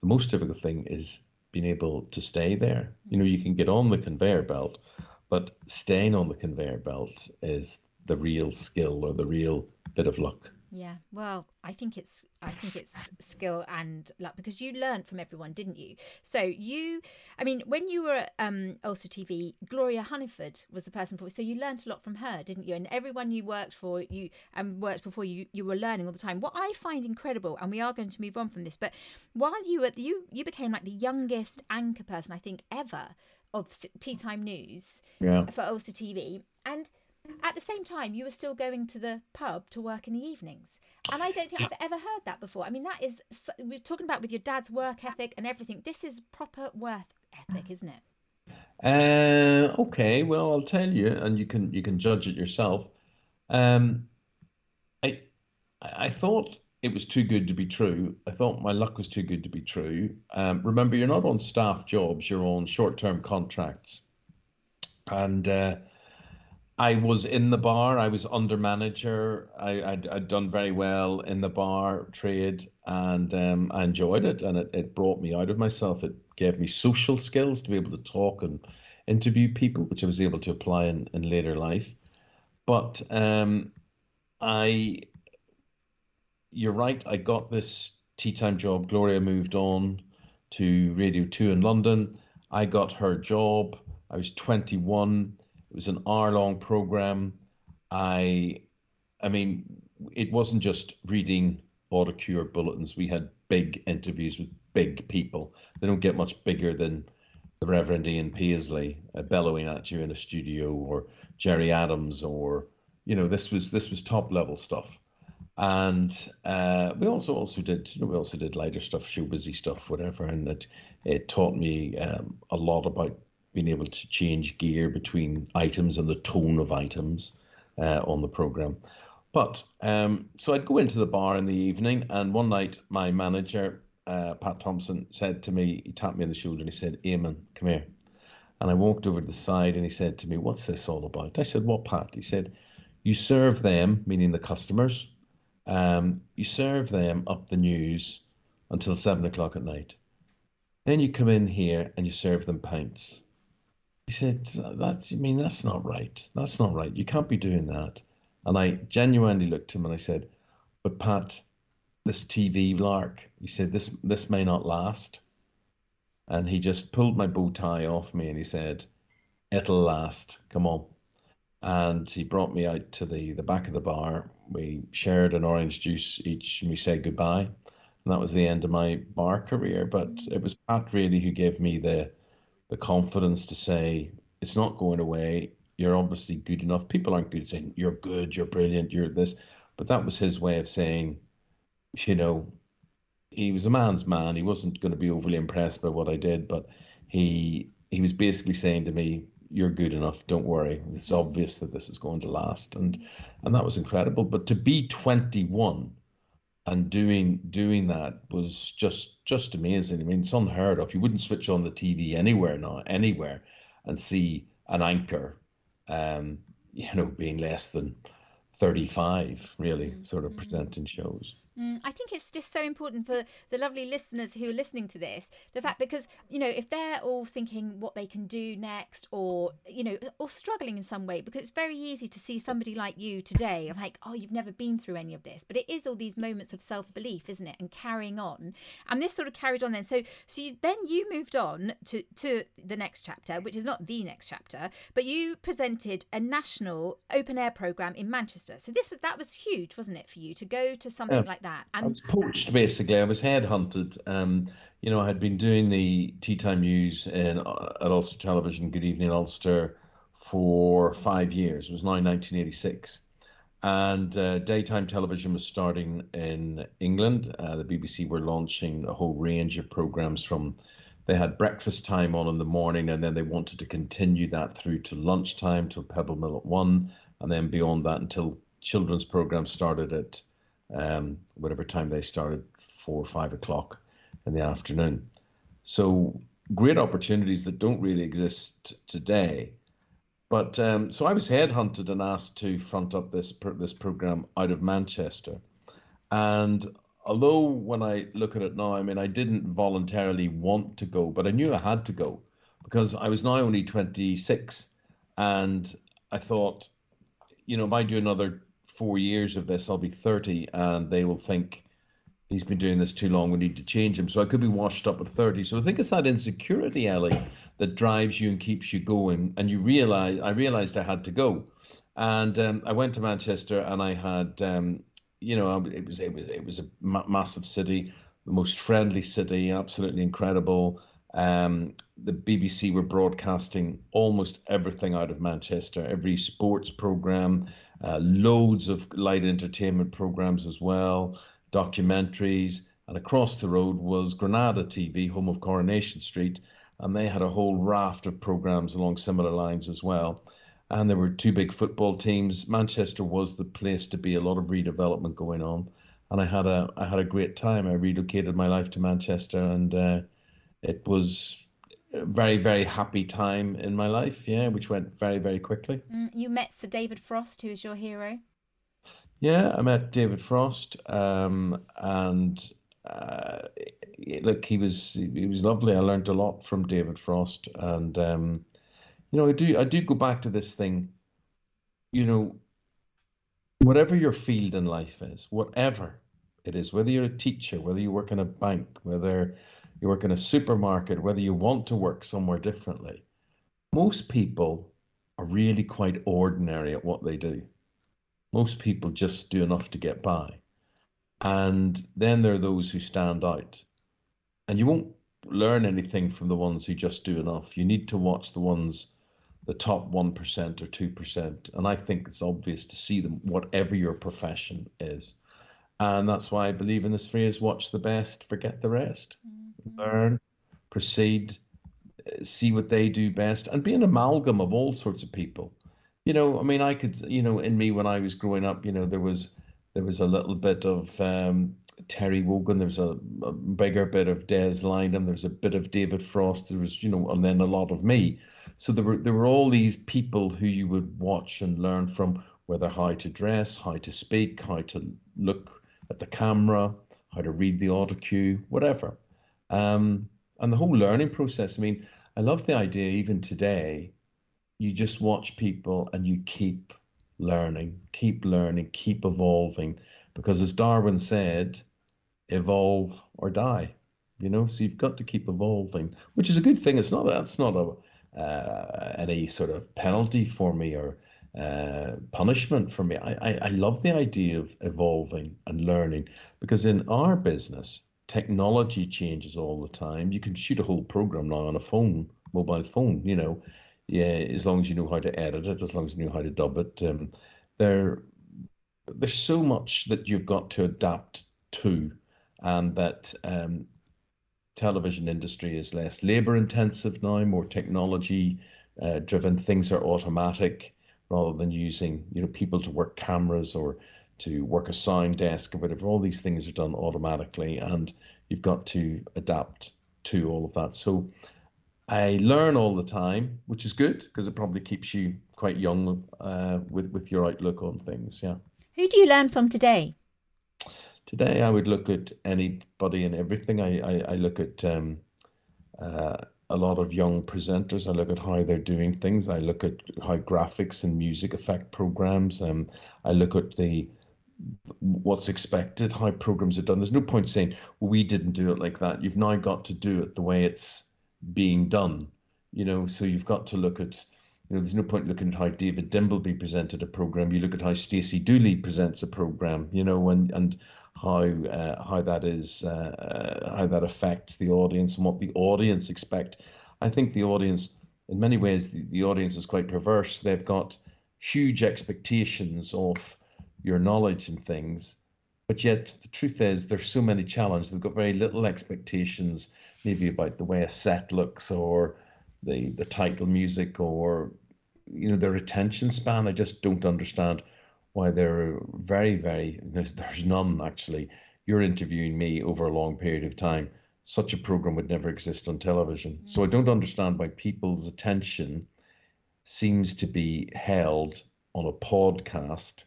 The most difficult thing is being able to stay there. You know, you can get on the conveyor belt, but staying on the conveyor belt is the real skill or the real bit of luck. Yeah, well, I think it's I think it's skill and luck because you learned from everyone, didn't you? So you, I mean, when you were at um, Ulster TV, Gloria Hunniford was the person for. So you learned a lot from her, didn't you? And everyone you worked for, you and worked before you, you were learning all the time. What I find incredible, and we are going to move on from this, but while you were you you became like the youngest anchor person I think ever of Tea Time News yeah. for Ulster TV, and at the same time, you were still going to the pub to work in the evenings. And I don't think I've ever heard that before. I mean, that is, we're talking about with your dad's work ethic and everything. This is proper work ethic, isn't it? Uh, okay, well, I'll tell you, and you can you can judge it yourself. Um, I I thought it was too good to be true. I thought my luck was too good to be true. Um, remember, you're not on staff jobs; you're on short-term contracts, and uh, I was in the bar. I was under manager. I, I'd, I'd done very well in the bar trade, and um, I enjoyed it. And it, it brought me out of myself. It gave me social skills to be able to talk and interview people, which I was able to apply in, in later life. But um, I, you're right. I got this tea time job. Gloria moved on to Radio Two in London. I got her job. I was 21 It was an hour-long program. I, I mean, it wasn't just reading autocue bulletins. We had big interviews with big people. They don't get much bigger than the Reverend Ian Paisley uh, bellowing at you in a studio, or Gerry Adams, or you know, this was this was top level stuff. And uh, we also also did you know we also did lighter stuff, show busy stuff, whatever, and it it taught me um, a lot about being able to change gear between items and the tone of items uh, on the program. But um, so I'd go into the bar in the evening, and one night my manager uh, Pat Thompson said to me, he tapped me on the shoulder and he said, Eamonn, come here. And I walked over to the side and he said to me, What's this all about? I said, What, Pat? He said, You serve them, meaning the customers, um, you serve them up the news until seven o'clock at night. Then you come in here and you serve them pints. He said, That's, I mean, that's not right. That's not right. You can't be doing that. And I genuinely looked at him and I said, But Pat, this TV lark. He said, "This this may not last," and he just pulled my bow tie off me and he said, "It'll last. Come on." And he brought me out to the the back of the bar. We shared an orange juice each, and we said goodbye. And that was the end of my bar career. But it was Pat really who gave me the the confidence to say it's not going away. You're obviously good enough. People aren't good saying you're good, you're brilliant, you're this. But that was his way of saying you know, he was a man's man. He wasn't going to be overly impressed by what I did, but he he was basically saying to me, "You're good enough. Don't worry. It's obvious that this is going to last." And and that was incredible. But to be 21 and doing doing that was just just amazing. I mean, it's unheard of. You wouldn't switch on the TV anywhere now, anywhere, and see an anchor, um, you know, being less than 35, really, sort of mm-hmm. presenting shows. Mm, I think it's just so important for the lovely listeners who are listening to this, the fact because, you know, if they're all thinking what they can do next or, you know, or struggling in some way, because it's very easy to see somebody like you today, I'm like, oh, you've never been through any of this. But it is all these moments of self belief, isn't it? And carrying on. And this sort of carried on then. So, so you, then you moved on to, to the next chapter, which is not the next chapter, but you presented a national open air program in Manchester. So this was, that was huge, wasn't it, for you to go to something yeah. like that? That. And I was poached basically. I was headhunted. Um, you know, I had been doing the tea time news in uh, at Ulster Television, Good Evening Ulster, for five years. It was now 1986. And uh, daytime television was starting in England. Uh, the BBC were launching a whole range of programs from they had breakfast time on in the morning, and then they wanted to continue that through to lunchtime till Pebble Mill at one, and then beyond that until children's programs started at um, whatever time they started, four or five o'clock in the afternoon. So great opportunities that don't really exist today. But um, so I was headhunted and asked to front up this this program out of Manchester, and although when I look at it now, I mean I didn't voluntarily want to go, but I knew I had to go because I was now only 26, and I thought, you know, if I do another four years of this, I'll be 30, and they will think he's been doing this too long. We need to change him. So I could be washed up at 30. So I think it's that insecurity, Ellie, that drives you and keeps you going. And you realize, I realized I had to go. And um, I went to Manchester and I had, um, you know, it was, it was, it was a ma- massive city, the most friendly city, absolutely incredible. Um, the BBC were broadcasting almost everything out of Manchester, every sports program, uh, loads of light entertainment programs as well, documentaries. And across the road was Granada TV, home of Coronation Street, and they had a whole raft of programs along similar lines as well. And there were two big football teams. Manchester was the place to be. A lot of redevelopment going on, and I had a I had a great time. I relocated my life to Manchester, and uh, it was a very very happy time in my life yeah which went very very quickly. Mm, you met sir david frost who is your hero? Yeah i met david frost um, and uh, look he was he was lovely. I learned a lot from david frost and um, you know i do i do go back to this thing you know whatever your field in life is whatever it is whether you're a teacher whether you work in a bank whether you work in a supermarket, whether you want to work somewhere differently. Most people are really quite ordinary at what they do. Most people just do enough to get by. And then there are those who stand out. And you won't learn anything from the ones who just do enough. You need to watch the ones, the top 1% or 2%. And I think it's obvious to see them, whatever your profession is. And that's why I believe in this phrase watch the best, forget the rest. Mm-hmm. Learn, proceed, see what they do best, and be an amalgam of all sorts of people. You know, I mean, I could, you know, in me when I was growing up, you know, there was there was a little bit of um, Terry Wogan, there was a, a, bigger bit of Des Lynam, there was a bit of David Frost, there was, you know, and then a lot of me. So there were there were all these people who you would watch and learn from, whether how to dress, how to speak, how to look at the camera, how to read the autocue, whatever. Um, and the whole learning process. I mean, I love the idea even today, you just watch people and you keep learning, keep learning, keep evolving. Because as Darwin said, evolve or die. You know, so you've got to keep evolving, which is a good thing. It's not that's not a uh, any sort of penalty for me or uh, punishment for me. I, I I love the idea of evolving and learning because in our business, technology changes all the time. You can shoot a whole program now on a phone, mobile phone, you know, yeah, as long as you know how to edit it, as long as you know how to dub it. Um, there, there's so much that you've got to adapt to, and that um, television industry is less labor intensive now, more technology uh, driven. Things are automatic rather than using you know people to work cameras or to work a sound desk or whatever. All these things are done automatically, and you've got to adapt to all of that. So I learn all the time, which is good because it probably keeps you quite young uh, with with your outlook on things. Yeah. Who do you learn from today? Today, I would look at anybody and everything. I I, I look at um, uh, a lot of young presenters. I look at how they're doing things. I look at how graphics and music affect programs. Um, I look at the what's expected, how programs are done. There's no point saying well, we didn't do it like that. You've now got to do it the way it's being done. You know, so you've got to look at. You know, there's no point looking at how David Dimbleby presented a program. You look at how Stacey Dooley presents a program. You know, and and how uh, how that is uh, how that affects the audience and what the audience expect. I think the audience, in many ways, the, the audience is quite perverse. They've got huge expectations of your knowledge and things. But yet, the truth is, there's so many challenges. They've got very little expectations, maybe about the way a set looks or the the title music or you know their attention span. I just don't understand why they're very, very. There's there's none actually. You're interviewing me over a long period of time. Such a program would never exist on television. Mm-hmm. So I don't understand why people's attention seems to be held on a podcast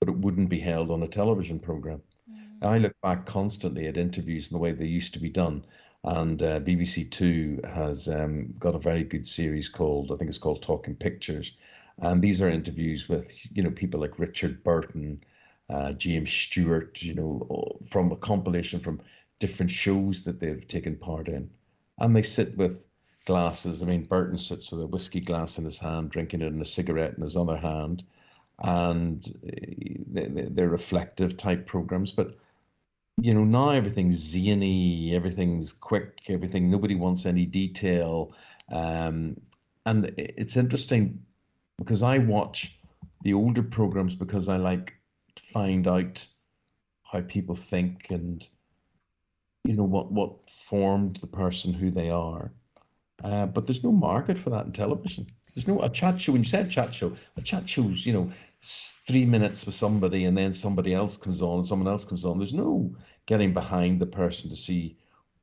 but it wouldn't be held on a television program. Mm. I look back constantly at interviews and the way they used to be done. And uh, BBC Two has um, got a very good series called, I think it's called Talking Pictures. And these are interviews with, you know, people like Richard Burton, uh, James Stewart, you know, from a compilation from different shows that they've taken part in. And they sit with glasses. I mean, Burton sits with a whiskey glass in his hand, drinking it and a cigarette in his other hand and eh, they're reflective type programs. But you know now everything's zany, everything's quick, everything. Nobody wants any detail, um, and it's interesting because I watch the older programs because I like to find out how people think and you know what what formed the person who they are. Uh, but there's no market for that in television. There's no a chat show. When you said chat show, a chat show's you know three minutes with somebody and then somebody else comes on and someone else comes on. There's no getting behind the person to see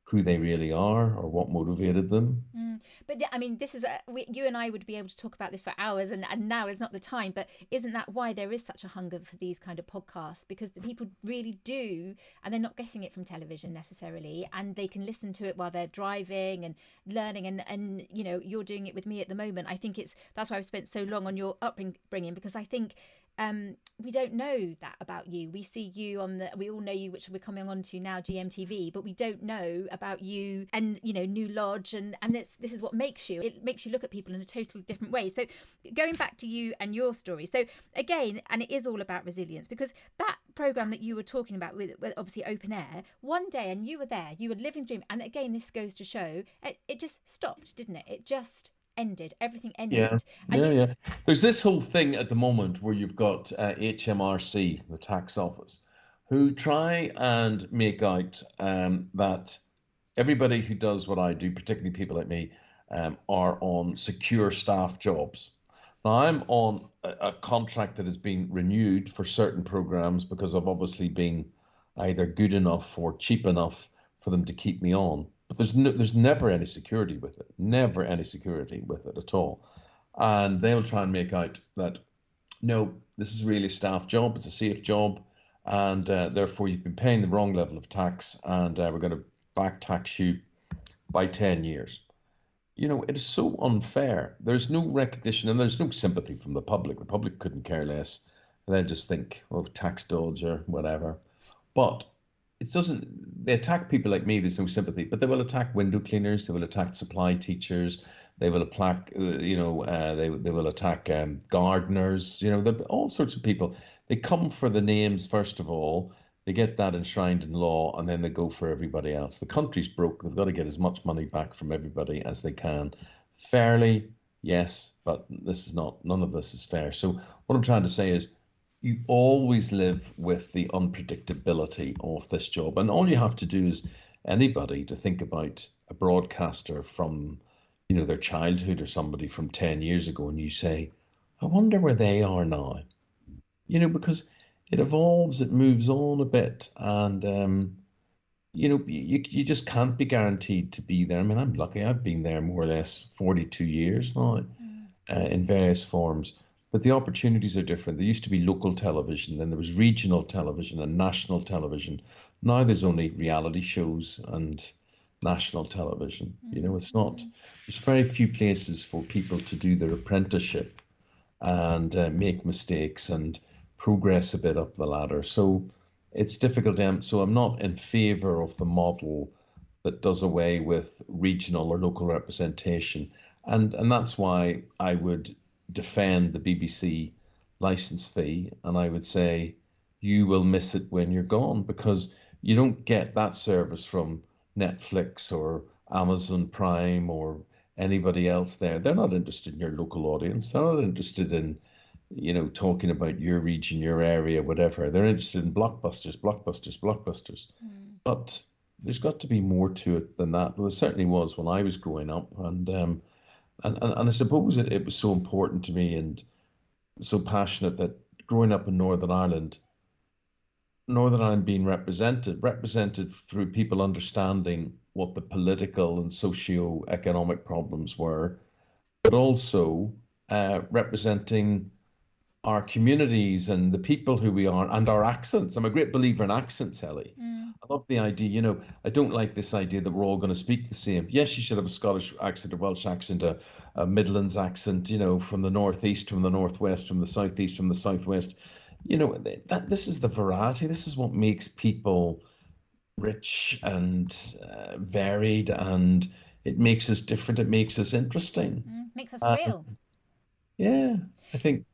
who they really are or what motivated them. Mm. But I mean, this is a, we, you and I would be able to talk about this for hours, and, and now is not the time. But isn't that why there is such a hunger for these kind of podcasts? Because the people really do, and they're not getting it from television necessarily, and they can listen to it while they're driving and learning. And and you know, you're doing it with me at the moment. I think it's that's why I've spent so long on your upbringing because I think um, we don't know that about you. We see you on the, we all know you, which we're coming on to now, GMTV, but we don't know about you and, you know, New Lodge. And, and this, this is what makes you, it makes you look at people in a totally different way. So going back to you and your story. So again, and it is all about resilience because that program that you were talking about with, with obviously open air, one day, and you were there, you were living dream. And again, this goes to show it, it just stopped, didn't it? It just ended. Everything ended. Yeah, yeah, you... yeah. There's this whole thing at the moment where you've got uh, HMRC, the tax office, who try and make out um, that everybody who does what I do, particularly people like me, um, are on secure staff jobs. Now, I'm on a, a contract that has been renewed for certain programs because I've obviously been either good enough or cheap enough for them to keep me on. But there's no, there's never any security with it, never any security with it at all. And they'll try and make out that no, this is really a staff job, it's a safe job, and uh, therefore you've been paying the wrong level of tax, and uh, we're going to back tax you by 10 years. You know, it is so unfair. There's no recognition and there's no sympathy from the public. The public couldn't care less. They'll just think, oh, tax dodge or whatever. But it doesn't they attack people like me there's no sympathy but they will attack window cleaners they will attack supply teachers they will attack uh, you know uh, they, they will attack um, gardeners you know all sorts of people. They come for the names first of all they get that enshrined in law and then they go for everybody else. The country's broke they've got to get as much money back from everybody as they can. Fairly yes but this is not none of this is fair. So what i'm trying to say is you always live with the unpredictability of this job. And all you have to do is anybody to think about a broadcaster from, you know, their childhood or somebody from 10 years ago, and you say, I wonder where they are now. You know, because it evolves, it moves on a bit, and um, you know, you you just can't be guaranteed to be there. I mean, I'm lucky; I've been there more or less 42 years now, mm. uh, in various forms but the opportunities are different. There used to be local television, then there was regional television and national television. Now there's only reality shows and national television. You know, it's not, there's very few places for people to do their apprenticeship and uh, make mistakes and progress a bit up the ladder. So it's difficult. Um, so I'm not in favor of the model that does away with regional or local representation. And, and that's why I would defend the BBC license fee, and I would say you will miss it when you're gone because you don't get that service from Netflix or Amazon Prime or anybody else there. They're not interested in your local audience. They're not interested in, you know, talking about your region, your area, whatever. They're interested in blockbusters, blockbusters, blockbusters. Mm. But there's got to be more to it than that. Well, there certainly was when I was growing up, and um, and, and, and I suppose it, it was so important to me and so passionate that growing up in Northern Ireland, Northern Ireland being represented, represented through people understanding what the political and socio-economic problems were, but also uh, representing our communities and the people who we are and our accents. I'm a great believer in accents, Ellie. Mm. I love the idea, you know, I don't like this idea that we're all going to speak the same. Yes, you should have a Scottish accent, a Welsh accent, a, a Midlands accent, you know, from the northeast, from the northwest, from the southeast, from the southwest. You know, that this is the variety. This is what makes people rich and uh, varied and it makes us different. It makes us interesting. Mm, makes us uh, real. Yeah, I think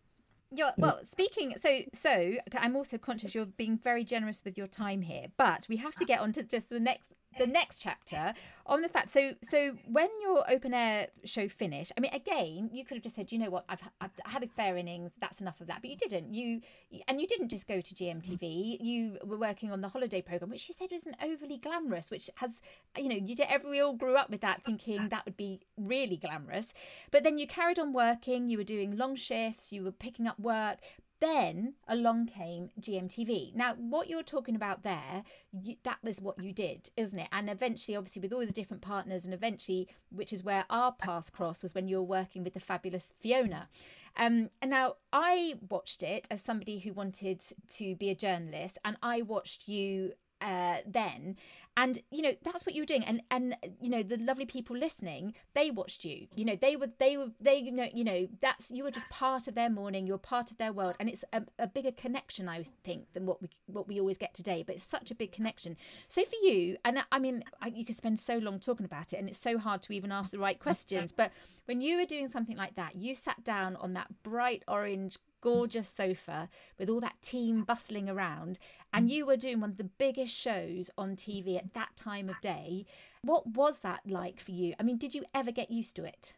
yeah, mm. well, speaking so so I'm also conscious you're being very generous with your time here, but we have to ah. get on to just the next the next chapter on the fact so so when your open air show finished i mean again you could have just said you know what? I've, I've had a fair innings. That's enough of that. But you didn't. You and you didn't just go to gmtv you were working on the holiday program which you said wasn't overly glamorous which has you know you did every we all grew up with that thinking that would be really glamorous. But then you carried on working. You were doing long shifts. You were picking up work then along came GMTV. Now, what you're talking about there, you, that was what you did, isn't it? And eventually, obviously, with all the different partners, and eventually, which is where our paths crossed, was when you were working with the fabulous Fiona. Um, and now I watched it as somebody who wanted to be a journalist, and I watched you uh, then. And you know that's what you were doing. And and you know the lovely people listening they watched you. You know they were they were they you know you know that's you were just part of their morning. You're part of their world. And it's a, a bigger connection i think than what we what we always get today. But it's such a big connection. So for you and i mean I, you could spend so long talking about it and it's so hard to even ask the right questions. But when you were doing something like that you sat down on that bright orange gorgeous sofa with all that team bustling around and you were doing one of the biggest shows on TV at that time of day. What was that like for you? I mean, did you ever get used to it?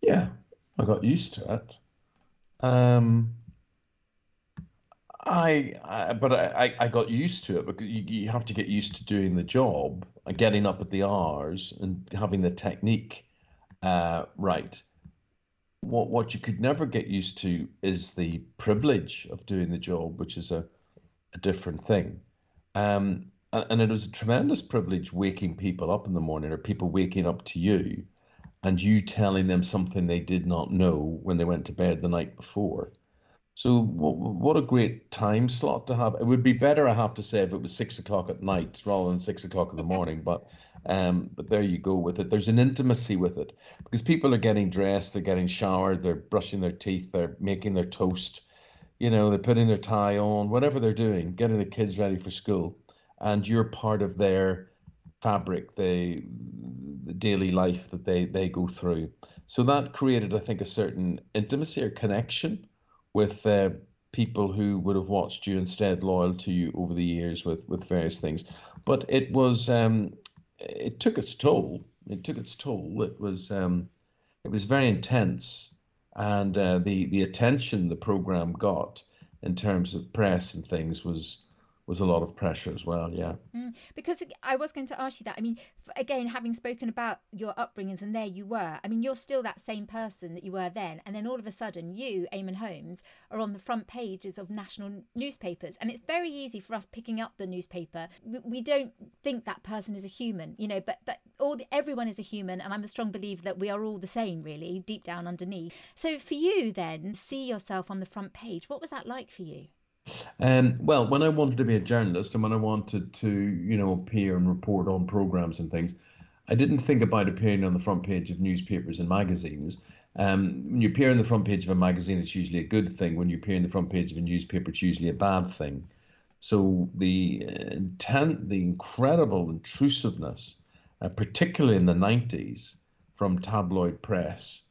Yeah, I got used to it. Um, I, I but I, I got used to it because you, you have to get used to doing the job and getting up at the hours and having the technique uh, right what what you could never get used to is the privilege of doing the job, which is a, a different thing. Um, and, and it was a tremendous privilege waking people up in the morning, or people waking up to you, and you telling them something they did not know when they went to bed the night before. So what, what a great time slot to have. It would be better, I have to say, if it was six o'clock at night rather than six o'clock in the morning. But um, but there you go with it. There's an intimacy with it because people are getting dressed, they're getting showered, they're brushing their teeth, they're making their toast, you know, they're putting their tie on, whatever they're doing, getting the kids ready for school, and you're part of their fabric, the the daily life that they they go through. So that created, I think, a certain intimacy or connection with uh, people who would have watched you instead loyal to you over the years with with various things. But it was um, it took its toll. It took its toll. It was um, it was very intense, and uh, the the attention the program got in terms of press and things was was a lot of pressure as well. Yeah. Mm, because I was going to ask you that. I mean, again, having spoken about your upbringings, and there you were. I mean, you're still that same person that you were then, and then all of a sudden, you, Eamonn Holmes, are on the front pages of national newspapers, and it's very easy for us picking up the newspaper. We don't think that person is a human, you know, but that all the, everyone is a human, and I'm a strong believer that we are all the same, really, deep down underneath. So for you, then, see yourself on the front page. What was that like for you? Um, well, when I wanted to be a journalist and when I wanted to, you know, appear and report on programs and things, I didn't think about appearing on the front page of newspapers and magazines. Um, when you appear on the front page of a magazine, it's usually a good thing. When you appear on the front page of a newspaper, it's usually a bad thing. So the intent, the incredible intrusiveness, uh, particularly in the 90s, from tabloid press,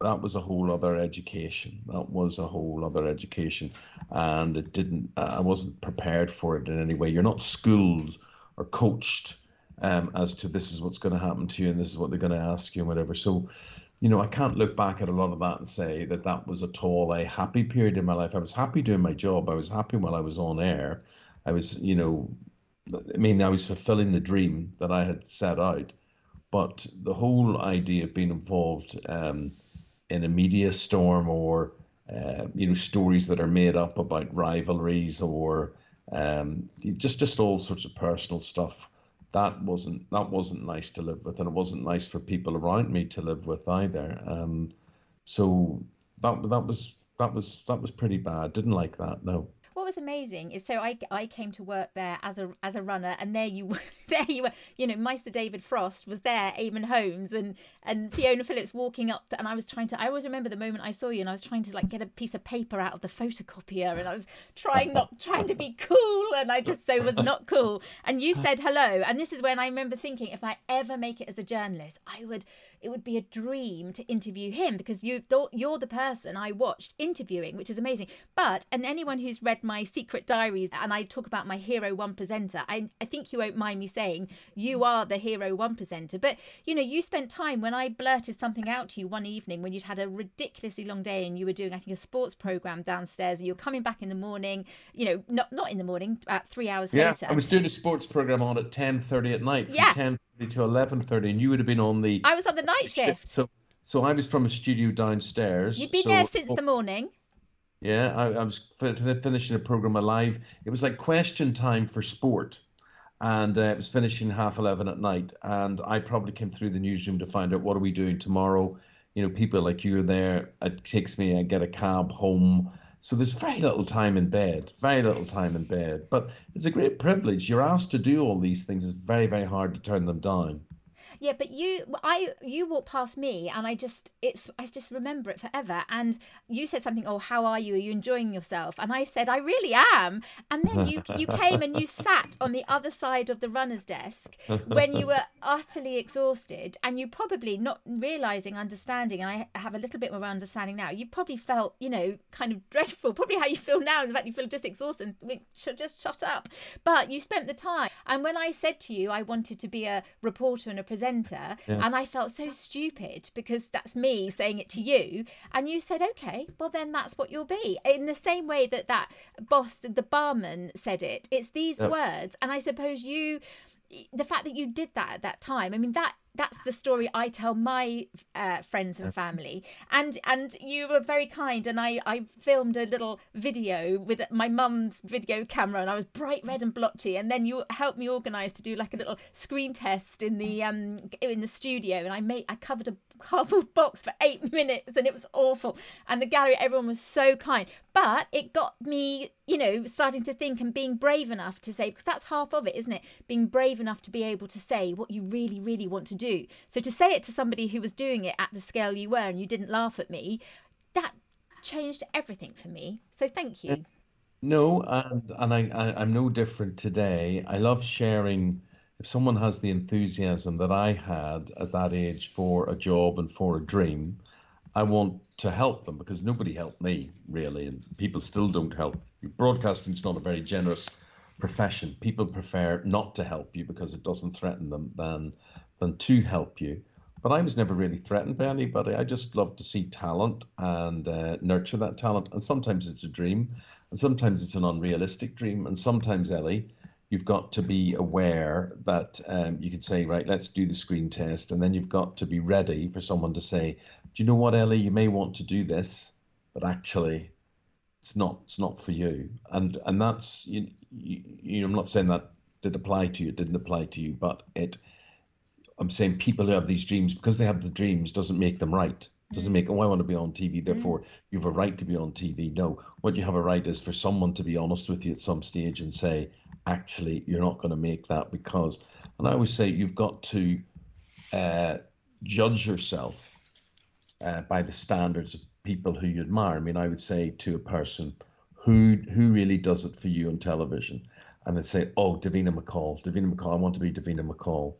that was a whole other education. That was a whole other education, and it didn't. I wasn't prepared for it in any way. You're not schooled or coached um, as to this is what's going to happen to you and this is what they're going to ask you and whatever. So, you know, I can't look back at a lot of that and say that that was at all a happy period in my life. I was happy doing my job. I was happy while I was on air. I was, you know, I mean, I was fulfilling the dream that I had set out. But the whole idea of being involved. Um, in a media storm or uh, you know stories that are made up about rivalries or um, just just all sorts of personal stuff. That wasn't that wasn't nice to live with, and it wasn't nice for people around me to live with either. Um, so that that was that was that was pretty bad. Didn't like that. No amazing. Is so I, I came to work there as a as a runner and there you were there you were you know Meister David Frost was there Eamonn Holmes and and Fiona Phillips walking up and I was trying to I always remember the moment I saw you and I was trying to like get a piece of paper out of the photocopier and I was trying not trying to be cool and I just so was not cool. And you said hello and this is when I remember thinking if I ever make it as a journalist I would it would be a dream to interview him because you thought you're the person I watched interviewing, which is amazing. But and anyone who's read my secret diaries and I talk about my hero one presenter, I, I think you won't mind me saying you mm. are the hero one presenter. But you know, you spent time when I blurted something out to you one evening when you'd had a ridiculously long day and you were doing, I think, a sports program downstairs. And you were coming back in the morning. You know, not not in the morning, about three hours yeah, later. I was doing a sports program on at ten thirty at night. yeah. 10 to eleven thirty, and you would have been on the. I was on the night shift. So, so I was from a studio downstairs. You'd been so, there since the morning. Yeah, I, I was finishing a program alive. It was like question time for sport, and uh, it was finishing half eleven at night. And I probably came through the newsroom to find out what are we doing tomorrow. You know, people like you are there. It takes me. I get a cab home So there's very little time in bed, very little time in bed. But it's a great privilege. You're asked to do all these things. It's very, very hard to turn them down. Yeah, but you, I, you walked past me, and I just, it's, I just remember it forever. And you said something, oh, how are you? Are you enjoying yourself? And I said, I really am. And then you, you came and you sat on the other side of the runner's desk when you were utterly exhausted, and you probably not realizing, understanding. And I have a little bit more understanding now. You probably felt, you know, kind of dreadful, probably how you feel now. In fact, you feel just exhausted. Should just shut up. But you spent the time. And when I said to you, I wanted to be a reporter and a presenter presenter yeah. and I felt so stupid because that's me saying it to you and you said okay well then that's what you'll be in the same way that that boss the barman said it it's these yeah. words and I suppose you the fact that you did that at that time i mean that that's the story I tell my uh, friends and family. And and you were very kind, and I I filmed a little video with my mum's video camera, and I was bright red and blotchy. And then you helped me organise to do like a little screen test in the um in the studio, and I made I covered a cardboard box for eight minutes and it was awful. And the gallery, everyone was so kind. But it got me, you know, starting to think and being brave enough to say, because that's half of it, isn't it? Being brave enough to be able to say what you really, really want to do. So to say it to somebody who was doing it at the scale you were and you didn't laugh at me, that changed everything for me. So thank you. No, and and I, I I'm no different today. I love sharing if someone has the enthusiasm that I had at that age for a job and for a dream, I want to help them because nobody helped me really, and people still don't help. Broadcasting is not a very generous profession. People prefer not to help you because it doesn't threaten them than than to help you. But I was never really threatened by anybody. I just love to see talent and uh, nurture that talent. And sometimes it's a dream, and sometimes it's an unrealistic dream, and sometimes Ellie you've got to be aware that um, you could say, right, let's do the screen test, and then you've got to be ready for someone to say, do you know what, Ellie, you may want to do this, but actually, it's not, it's not for you, and and that's you, you, you know, I'm not saying that did apply to you, didn't apply to you, but it, I'm saying people who have these dreams because they have the dreams doesn't make them right. Doesn't make, oh, I want to be on TV, therefore you have a right to be on TV. No, what you have a right is for someone to be honest with you at some stage and say, actually you're not going to make that because and i always say you've got to uh, judge yourself uh, by the standards of people who you admire i mean i would say to a person who who really does it for you on television and they'd say oh davina mccall davina mccall i want to be davina mccall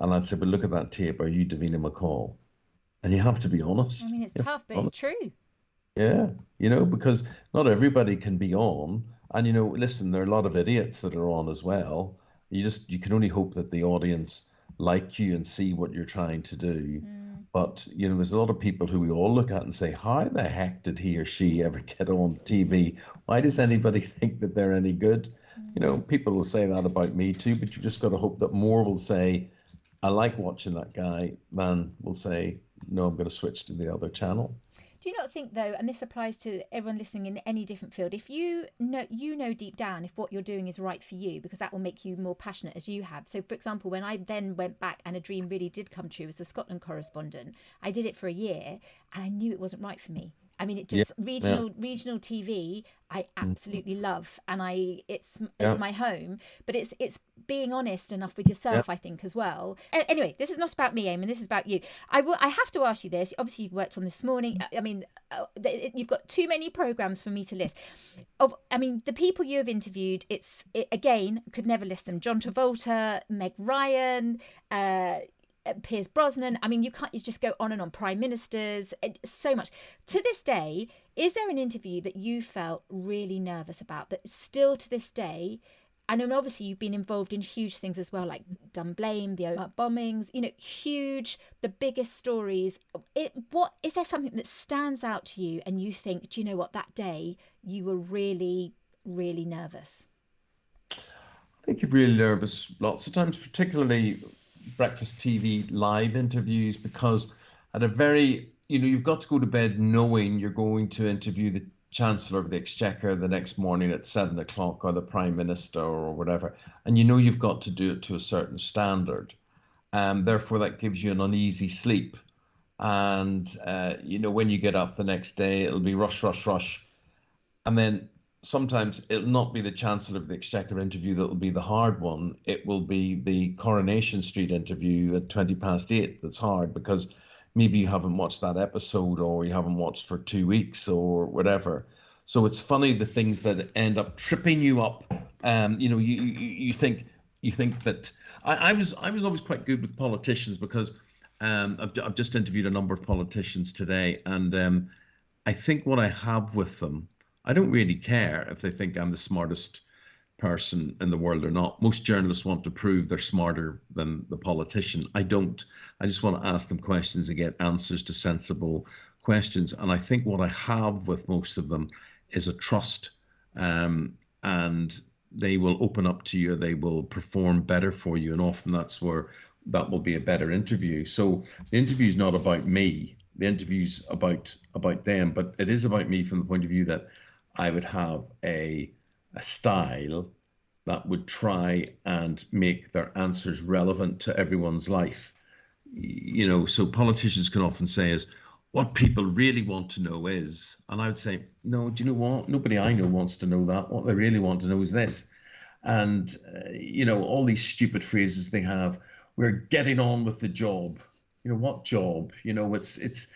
and i'd say but look at that tape are you davina mccall and you have to be honest i mean it's tough but honest. it's true yeah you know because not everybody can be on and you know, listen, there are a lot of idiots that are on as well. You just you can only hope that the audience like you and see what you're trying to do. Mm. But you know, there's a lot of people who we all look at and say, "How the heck did he or she ever get on TV? Why does anybody think that they're any good?" Mm. You know, people will say that about me too, but you just got to hope that more will say, "I like watching that guy," than will say, "No, I'm going to switch to the other channel." Do you not think though, and this applies to everyone listening in any different field, if you know you know deep down if what you're doing is right for you, because that will make you more passionate as you have. So for example, when I then went back and a dream really did come true as a Scotland correspondent, I did it for a year and I knew it wasn't right for me. I mean, it just yeah. regional yeah. regional TV. I mm-hmm. absolutely love, and I it's it's yeah. my home. But it's it's being honest enough with yourself, I think, as well. Anyway, this is not about me, Eamonn. This is about you. I will. I have to ask you this. Obviously, you've worked on this morning. I mean, uh, you've got too many programs for me to list. Of, I mean, the people you have interviewed. It's it, again could never list them. John Travolta, Meg Ryan. Uh, uh, Pierce Brosnan. I mean, you can't you just go on and on. Prime ministers, so much. To this day, is there an interview that you felt really nervous about that still to this day? And obviously you've been involved in huge things as well, like Dunblane, the bombings. You know, huge, the biggest stories. It, what is there something that stands out to you, and you think, do you know what? That day you were really, really nervous. I think you're really nervous lots of times, particularly breakfast TV live interviews because at a very you know you've got to go to bed knowing you're going to interview the chancellor of the exchequer the next morning at seven o'clock or the prime minister or whatever. And you know you've got to do it to a certain standard. And um, therefore that gives you an uneasy sleep. And uh, you know when you get up the next day it'll be rush rush rush. And then sometimes it'll not be the Chancellor of the Exchequer interview that will be the hard one. It will be the Coronation Street interview at 20 past eight that's hard because maybe you haven't watched that episode or you haven't watched for two weeks or whatever. So it's funny the things that end up tripping you up. Um, you know, you, you, you think you think that I, I was I was always quite good with politicians because um, I've, I've just interviewed a number of politicians today, and um, I think what I have with them I don't really care if they think I'm the smartest person in the world or not. Most journalists want to prove they're smarter than the politician. I don't. I just want to ask them questions and get answers to sensible questions. And I think what I have with most of them is a trust. Um, and they will open up to you, they will perform better for you. And often that's where that will be a better interview. So the interview is not about me. The interview's about about them, but it is about me from the point of view that I would have a, a style that would try and make their answers relevant to everyone's life. You know, so politicians can often say is what people really want to know is, and I would say, no, do you know what? Nobody I know wants to know that. What they really want to know is this. And, uh, you know, all these stupid phrases they have, we're getting on with the job. You know, what job? You know, it's, it's,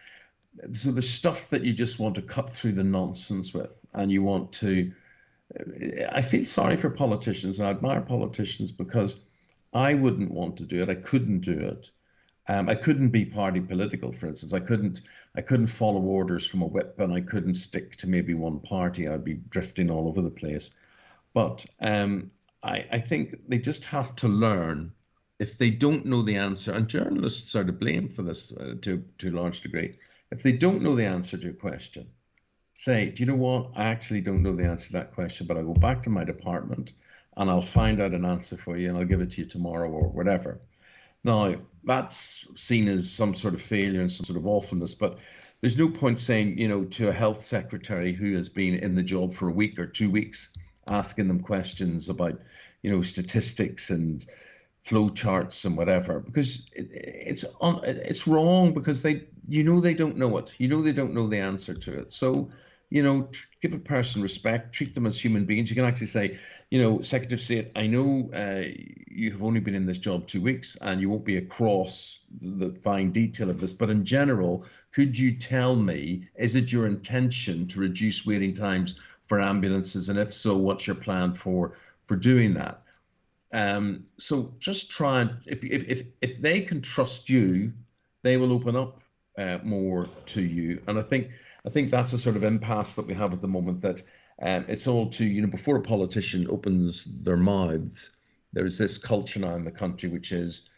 so the stuff that you just want to cut through the nonsense with and you want to i feel sorry for politicians and i admire politicians because i wouldn't want to do it. I couldn't do it. Um, i couldn't be party political for instance. I couldn't i couldn't follow orders from a whip and i couldn't stick to maybe one party. I'd be drifting all over the place. But um, I, I think they just have to learn. If they don't know the answer and journalists are to blame for this uh, to, to a large degree if they don't know the answer to a question, say, do you know what? I actually don't know the answer to that question, but I'll go back to my department and I'll find out an answer for you and I'll give it to you tomorrow or whatever. Now, that's seen as some sort of failure and some sort of awfulness, but there's no point saying, you know, to a health secretary who has been in the job for a week or two weeks, asking them questions about, you know, statistics and flow charts and whatever because it, it's on it's wrong because they you know they don't know it. You know they don't know the answer to it. So you know give a person respect treat them as human beings. You can actually say you know secretary of state i know uh, you have only been in this job two weeks and you won't be across the fine detail of this but in general could you tell me is it your intention to reduce waiting times for ambulances? And if so what's your plan for for doing that um, so just try and if, if if if they can trust you, they will open up uh, more to you. And I think I think that's a sort of impasse that we have at the moment. That um, it's all to you know before a politician opens their mouths, there is this culture now in the country which is,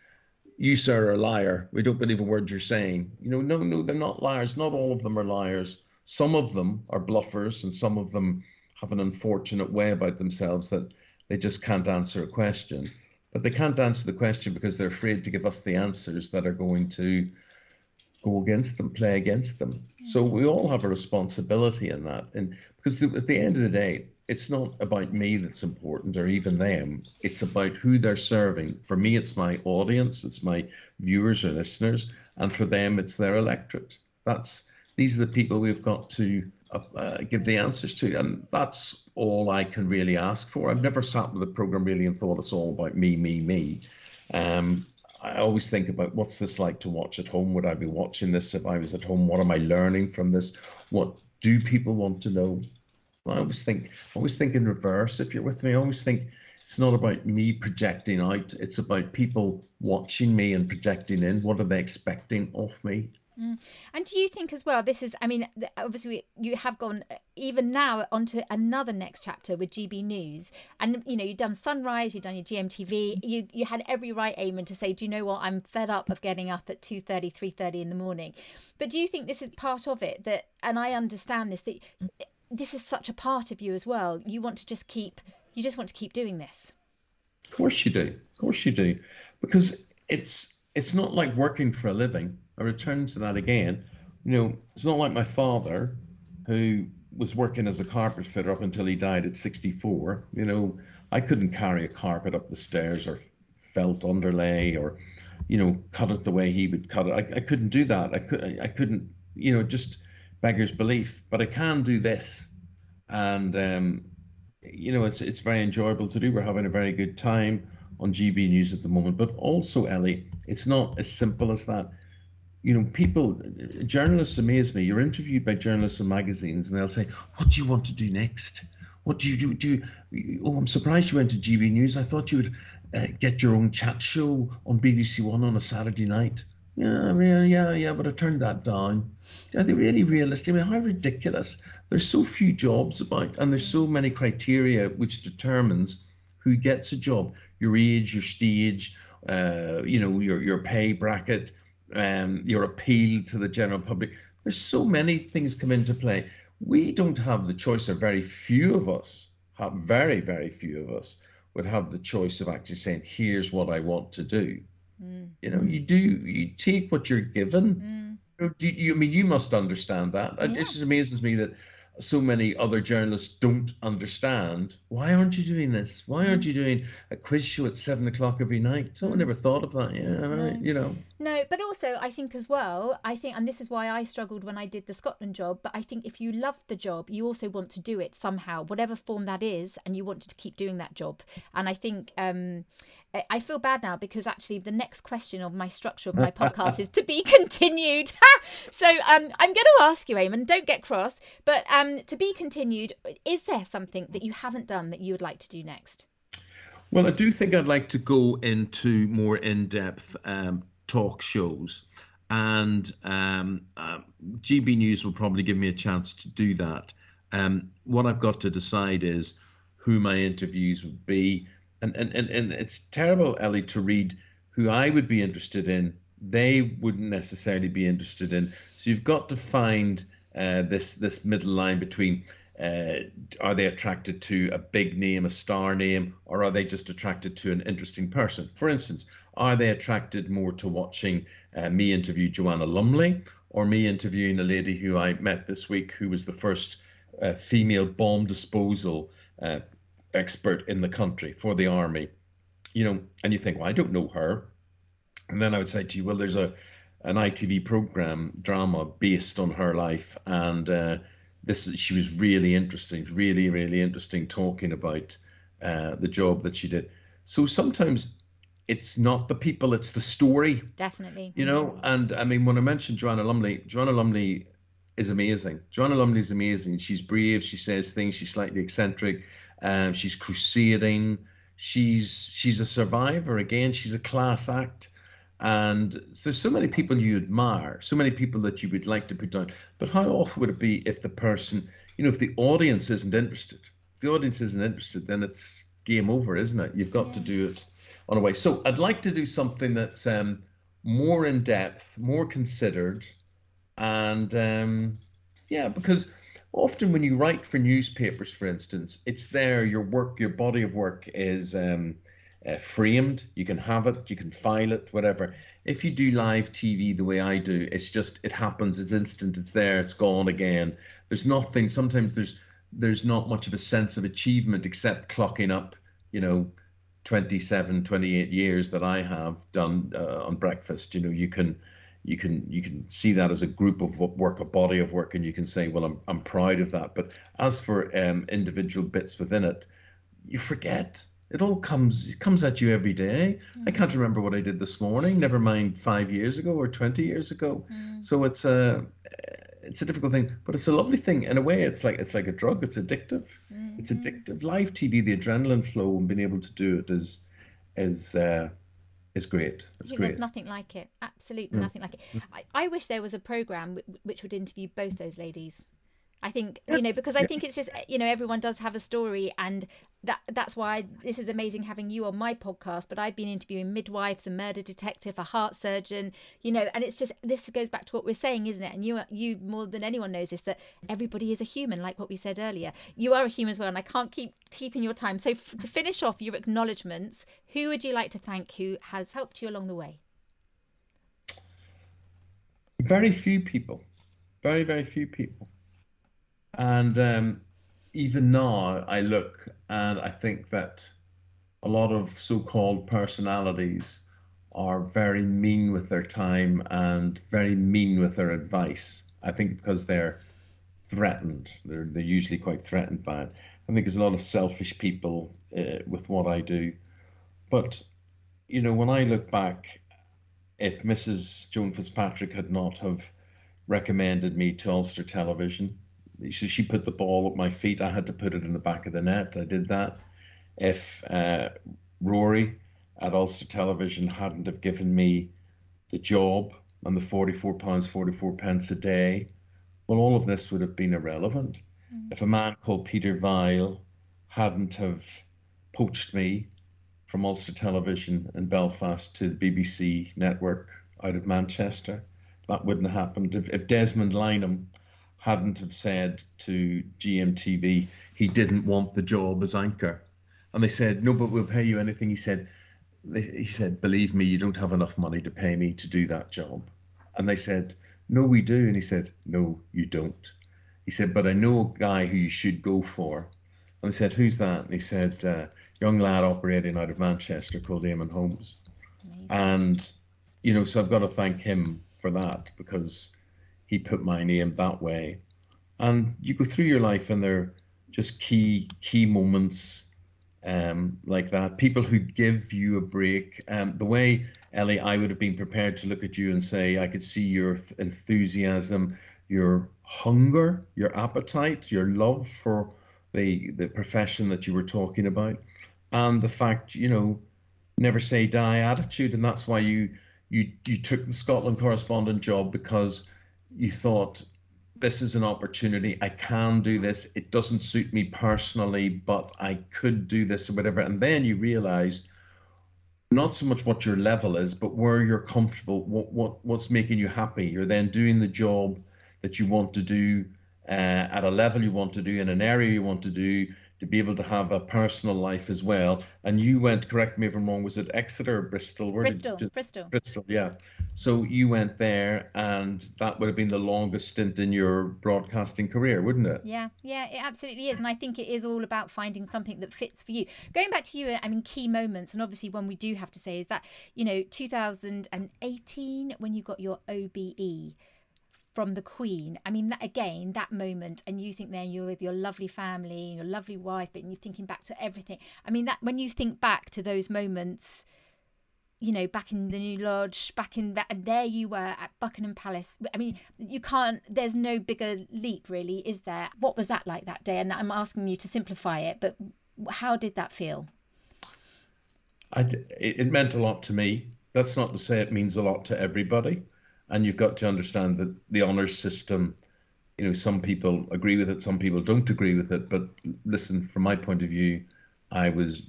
you sir are a liar. We don't believe a word you're saying. You know, no, no, they're not liars. Not all of them are liars. Some of them are bluffers, and some of them have an unfortunate way about themselves that they just can't answer a question. But they can't answer the question because they're afraid to give us the answers that are going to go against them, play against them. So we all have a responsibility in that. And because at the end of the day, it's not about me that's important or even them. It's about who they're serving. For me, it's my audience, it's my viewers or listeners, and for them, it's their electorate. That's these are the people we've got to uh, uh, give the answers to. And that's all I can really ask for. I've never sat with a program really and thought it's all about me, me, me. Um, I always think about what's this like to watch at home? Would I be watching this if I was at home? What am I learning from this? What do people want to know? I always think, I always think in reverse. If you're with me, I always think it's not about me projecting out. It's about people watching me and projecting in. What are they expecting of me? Mm. And do you think as well, this is, I mean, obviously you have gone uh, even now onto another next chapter with GB News. And, you know, you've done Sunrise, you've done your GMTV. You you had every right, Eamonn, to say, do you know what, I'm fed up of getting up at 2.30, 3.30 in the morning. But do you think this is part of it that, and I understand this, that this is such a part of you as well. You want to just keep, you just want to keep doing this. Of course you do. Of course you do. Because it's, it's not like working for a living I return to that again. You know, it's not like my father, who was working as a carpet fitter up until he died at 64. You know, I couldn't carry a carpet up the stairs or felt underlay or, you know, cut it the way he would cut it. I, I couldn't do that. I could I couldn't, you know, just beggars belief. But I can do this. and um, you know it's it's very enjoyable to do. We're having a very good time on GB News at the moment, but also Ellie, it's not as simple as that. You know, people, journalists amaze me. You're interviewed by journalists and magazines, and they'll say, "What do you want to do next? What do you do? Do you, oh, I'm surprised you went to GB News. I thought you would uh, get your own chat show on BBC One on a Saturday night." Yeah, I mean, yeah, yeah, but I turned that down. Are they really realistic? I mean, how ridiculous. There's so few jobs about, and there's so many criteria which determines who gets a job. Your age, your stage, uh, you know, your your pay bracket, um, your appeal to the general public. There's so many things come into play. We don't have the choice, or very few of us have, very, very few of us would have the choice of actually saying, here's what I want to do. Mm. You know, you do you take what you're given. Mm. Do you, I mean you must understand that? Yeah. It just amazes me that so many other journalists don't understand why aren't you doing this? Why aren't you doing a quiz show at seven o'clock every night? Someone mm. never thought of that. Yeah no. you know. No but also i think as well i think and this is why i struggled when i did the scotland job but i think if you love the job you also want to do it somehow whatever form that is and you wanted to keep doing that job. And i think um I feel bad now because actually the next question of my structure of my podcast is to be continued. so um, I'm going to ask you, Eamonn, don't get cross, but um, to be continued, is there something that you haven't done that you would like to do next? Well, I do think I'd like to go into more in depth um, talk shows. And um, uh, GB News will probably give me a chance to do that. Um, what I've got to decide is who my interviews would be and, and, and, and it's terrible, Ellie, to read who I would be interested in, they wouldn't necessarily be interested in. So you've got to find uh, this this middle line between uh, are they attracted to a big name, a star name, or are they just attracted to an interesting person? For instance, are they attracted more to watching uh, me interview Joanna Lumley or me interviewing a lady who I met this week who was the first uh, female bomb disposal uh, expert in the country for the army, you know, and you think, well, I don't know her. And then I would say to you, well, there's a an ITV program drama based on her life, and uh, this she was really interesting, really, really interesting, talking about uh, the job that she did. So sometimes it's not the people, it's the story. Definitely. You know, and I mean, when I mentioned Joanna Lumley, Joanna Lumley is amazing. Joanna Lumley is amazing. She's brave. She says things. She's slightly eccentric. Um, she's crusading. She's she's a survivor again. She's a class act, and there's so many people you admire, so many people that you would like to put down. But how awful would it be if the person, you know, if the audience isn't interested? If the audience isn't interested, then it's game over, isn't it? You've got to do it on a way. So I'd like to do something that's um, more in depth, more considered, and um, yeah, because often when you write for newspapers, for instance, it's there. Your work, your body of work is um, uh, framed. You can have it, you can file it, whatever. If you do live TV the way I do, it's just it happens. It's instant. It's there. It's gone again. There's nothing. Sometimes there's there's not much of a sense of achievement except clocking up. You know. 27 28 years that i have done uh, on breakfast you know you can you can you can see that as a group of work, a body of work, and you can say, well, I'm I'm proud of that. But as for um, individual bits within it, you forget. It all comes it comes at you every day. Mm. I can't remember what I did this morning. Never mind five years ago or twenty years ago. Mm. So it's a it's a difficult thing, but it's a lovely thing. In a way, it's like it's like a drug. It's addictive. Mm-hmm. It's addictive. Live TV, the adrenaline flow and being able to do it is is uh, is great. It's great. There's nothing like it. Absolutely mm. nothing like it. I, I wish there was a program w- which would interview both those ladies. I think you know because I think it's just you know everyone does have a story and that that's why this is amazing having you on my podcast but I've been interviewing midwives, a murder detective, a heart surgeon, you know and it's just this goes back to what we're saying isn't it and you you more than anyone knows this that everybody is a human like what we said earlier. You are a human as well and I can't keep keeping your time. So f- to finish off your acknowledgements, who would you like to thank who has helped you along the way? Very few people. Very very few people and um, even now, I look and I think that a lot of so called personalities are very mean with their time and very mean with their advice. I think because they're threatened. They're they're usually quite threatened by it. I think there's a lot of selfish people uh, with what I do, but you know when I look back, if Mrs. Joan Fitzpatrick had not have recommended me to Ulster Television, so she put the ball at my feet. I had to put it in the back of the net. I did that. If uh, Rory at Ulster Television hadn't have given me the job and the forty-four pounds forty-four pence a day, well, all of this would have been irrelevant. Mm. If a man called Peter Vile hadn't have poached me from Ulster Television in Belfast to the BBC network out of Manchester, that wouldn't have happened. If, if Desmond Lynam hadn't have said to GMTV he didn't want the job as anchor, and they said, "No, but we'll pay you anything," he said, he said, believe me, you don't have enough money to pay me to do that job. And they said, no, we do. And he said, no, you don't. He said, but I know a guy who you should go for. And they said, who's that? And he said, uh, young lad operating out of Manchester called Eamonn Holmes. Amazing. And, you know, so I've got to thank him for that because he put my name that way. And you go through your life and they're just key, key moments um, like that. People who give you a break. Um, the way Ellie, I would have been prepared to look at you and say, I could see your enthusiasm, your hunger, your appetite, your love for the the profession that you were talking about, and the fact, you know, never say die attitude, and that's why you you you took the Scotland correspondent job because you thought this is an opportunity. I can do this. It doesn't suit me personally, but I could do this or whatever. And then you realize not so much what your level is, but where you're comfortable, what what what's making you happy. You're then doing the job that you want to do uh, at a level you want to do in an area you want to do to be able to have a personal life as well. And you went, correct me if I'm wrong, was it Exeter or Bristol? Where Bristol, did, Bristol. Bristol, yeah. So you went there, and that would have been the longest stint in your broadcasting career, wouldn't it? Yeah, yeah, it absolutely is. And I think it is all about finding something that fits for you. Going back to you, I mean, key moments, and obviously one we do have to say is that, you know, 2018, when you got your OBE from the Queen. I mean, that, again, that moment, and you think then you're with your lovely family, your lovely wife, but you're thinking back to everything. I mean, that when you think back to those moments, you know, back in the New Lodge, back in that, and there you were at Buckingham Palace. I mean, you can't. There's no bigger leap, really, is there? What was that like that day? And I'm asking you to simplify it, but how did that feel? I, it meant a lot to me. That's not to say it means a lot to everybody and you've got to understand that the honor system you know some people agree with it some people don't agree with it. But listen from my point of view i was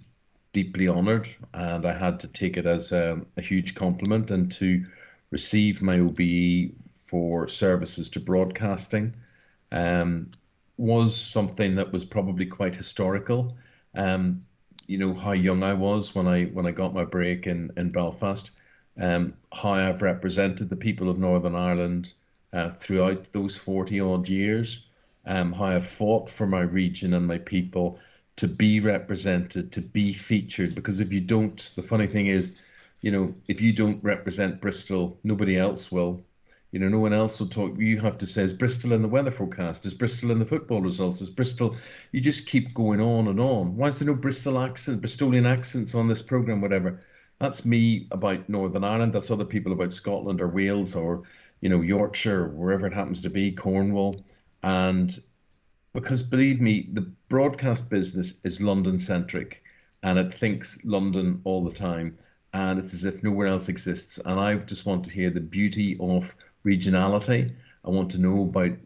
deeply honored and i had to take it as a, a huge compliment and to receive my obe for services to broadcasting um, was something that was probably quite historical. Um, you know how young i was when i when i got my break in in belfast um, how I've represented the people of Northern Ireland uh, throughout those 40 odd years, um, how I've fought for my region and my people to be represented, to be featured. Because if you don't, the funny thing is, you know, if you don't represent Bristol, nobody else will. You know, no one else will talk. You have to say, is Bristol in the weather forecast? Is Bristol in the football results? Is Bristol? You just keep going on and on. Why is there no Bristol accent, Bristolian accents on this program, whatever? That's me about Northern Ireland. That's other people about Scotland or Wales or you know Yorkshire, wherever it happens to be, Cornwall, and because believe me, the broadcast business is London centric, and it thinks London all the time, and it's as if nowhere else exists. And I just want to hear the beauty of regionality. I want to know about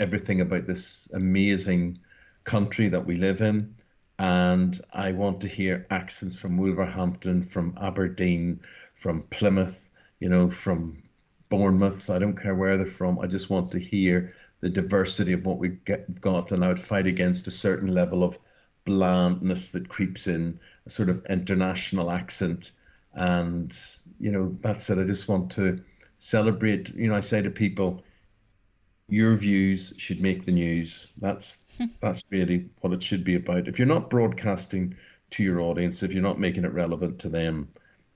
everything about this amazing country that we live in and I want to hear accents from Wolverhampton, from Aberdeen, from Plymouth, you know, from Bournemouth. I don't care where they're from. I just want to hear the diversity of what we've got, and I would fight against a certain level of blandness that creeps in, a sort of international accent. And, you know, that's it. I just want to celebrate. You know, I say to people, your views should make the news. That's that's really what it should be about. If you're not broadcasting to your audience, if you're not making it relevant to them,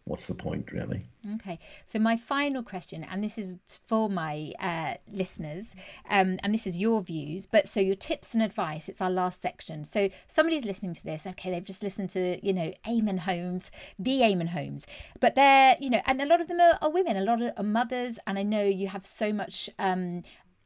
what's the point, really? Okay. So, my final question, and this is for my uh, listeners, um, and this is your views, but so your tips and advice, it's our last section. So, somebody's listening to this, okay, they've just listened to, you know, Eamonn Holmes, the Eamonn Holmes, but they're, you know, and a lot of them are, are women, a lot of are mothers, and I know you have so much um,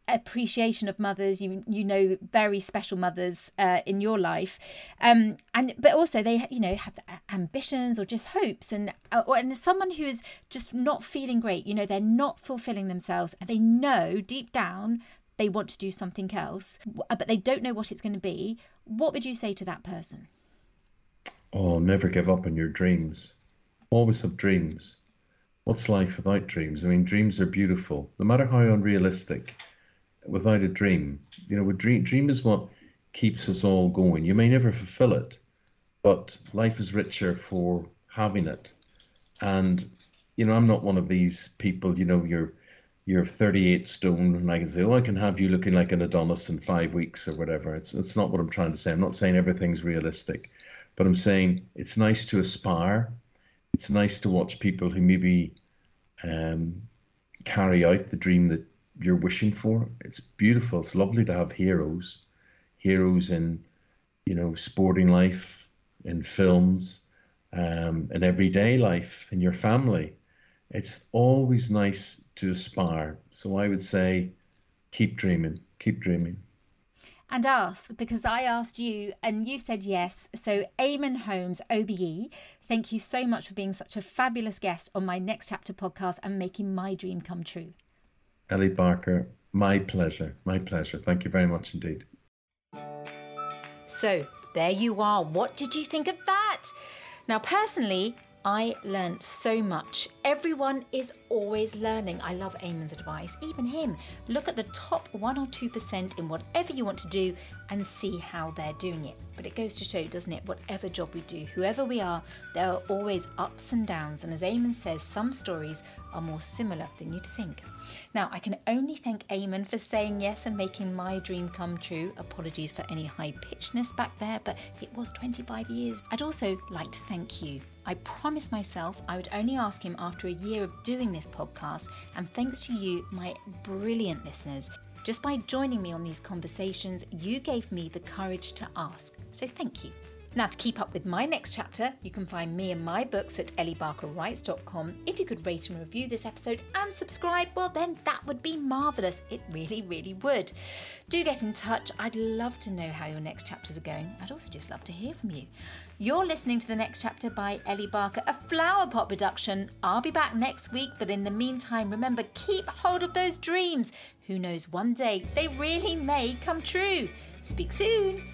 appreciation of mothers you you know very special mothers uh, in your life. Um and but also they you know have ambitions or just hopes and uh, or, and someone who is just not feeling great you know they're not fulfilling themselves and they know deep down they want to do something else uh, but they don't know what it's going to be. What would you say to that person? Oh never give up on your dreams. Always have dreams. What's life without dreams? I mean dreams are beautiful. No matter how unrealistic without a dream. You know, a dream dream is what keeps us all going. You may never fulfill it, but life is richer for having it. And you know, I'm not one of these people. You know, you're you're 38 stone, and I can say, oh, I can have you looking like an Adonis in five weeks or whatever. It's it's not what I'm trying to say. I'm not saying everything's realistic, but I'm saying it's nice to aspire. It's nice to watch people who maybe um, carry out the dream that you're wishing for. It's beautiful. It's lovely to have heroes, heroes in, you know, sporting life, in films, um, in everyday life, in your family. It's always nice to aspire. So I would say, keep dreaming, keep dreaming. And ask because I asked you and you said yes. So, Eamonn Holmes, OBE, thank you so much for being such a fabulous guest on my Next Chapter podcast and making my dream come true. Ellie Barker, my pleasure. My pleasure. Thank you very much indeed. So, there you are. What did you think of that? Now, personally, I learned so much. Everyone is always learning. I love Eamonn's advice, even him. Look at the top 1 or 2% in whatever you want to do and see how they're doing it. But it goes to show, doesn't it, whatever job we do, whoever we are, there are always ups and downs. And as Eamonn says, some stories are more similar than you'd think. Now, I can only thank Eamonn for saying yes and making my dream come true. Apologies for any high pitchedness back there, but it was 25 years. I'd also like to thank you. I promised myself I would only ask him after a year of doing this podcast, and thanks to you, my brilliant listeners. Just by joining me on these conversations, you gave me the courage to ask. So thank you. Now, to keep up with my next chapter, you can find me and my books at elliebarkerwrites.com. If you could rate and review this episode and subscribe, well, then that would be marvellous. It really, really would. Do get in touch. I'd love to know how your next chapters are going. I'd also just love to hear from you. You're listening to the next chapter by Ellie Barker, a flower pot production. I'll be back next week, but in the meantime, remember keep hold of those dreams. Who knows, one day they really may come true. Speak soon.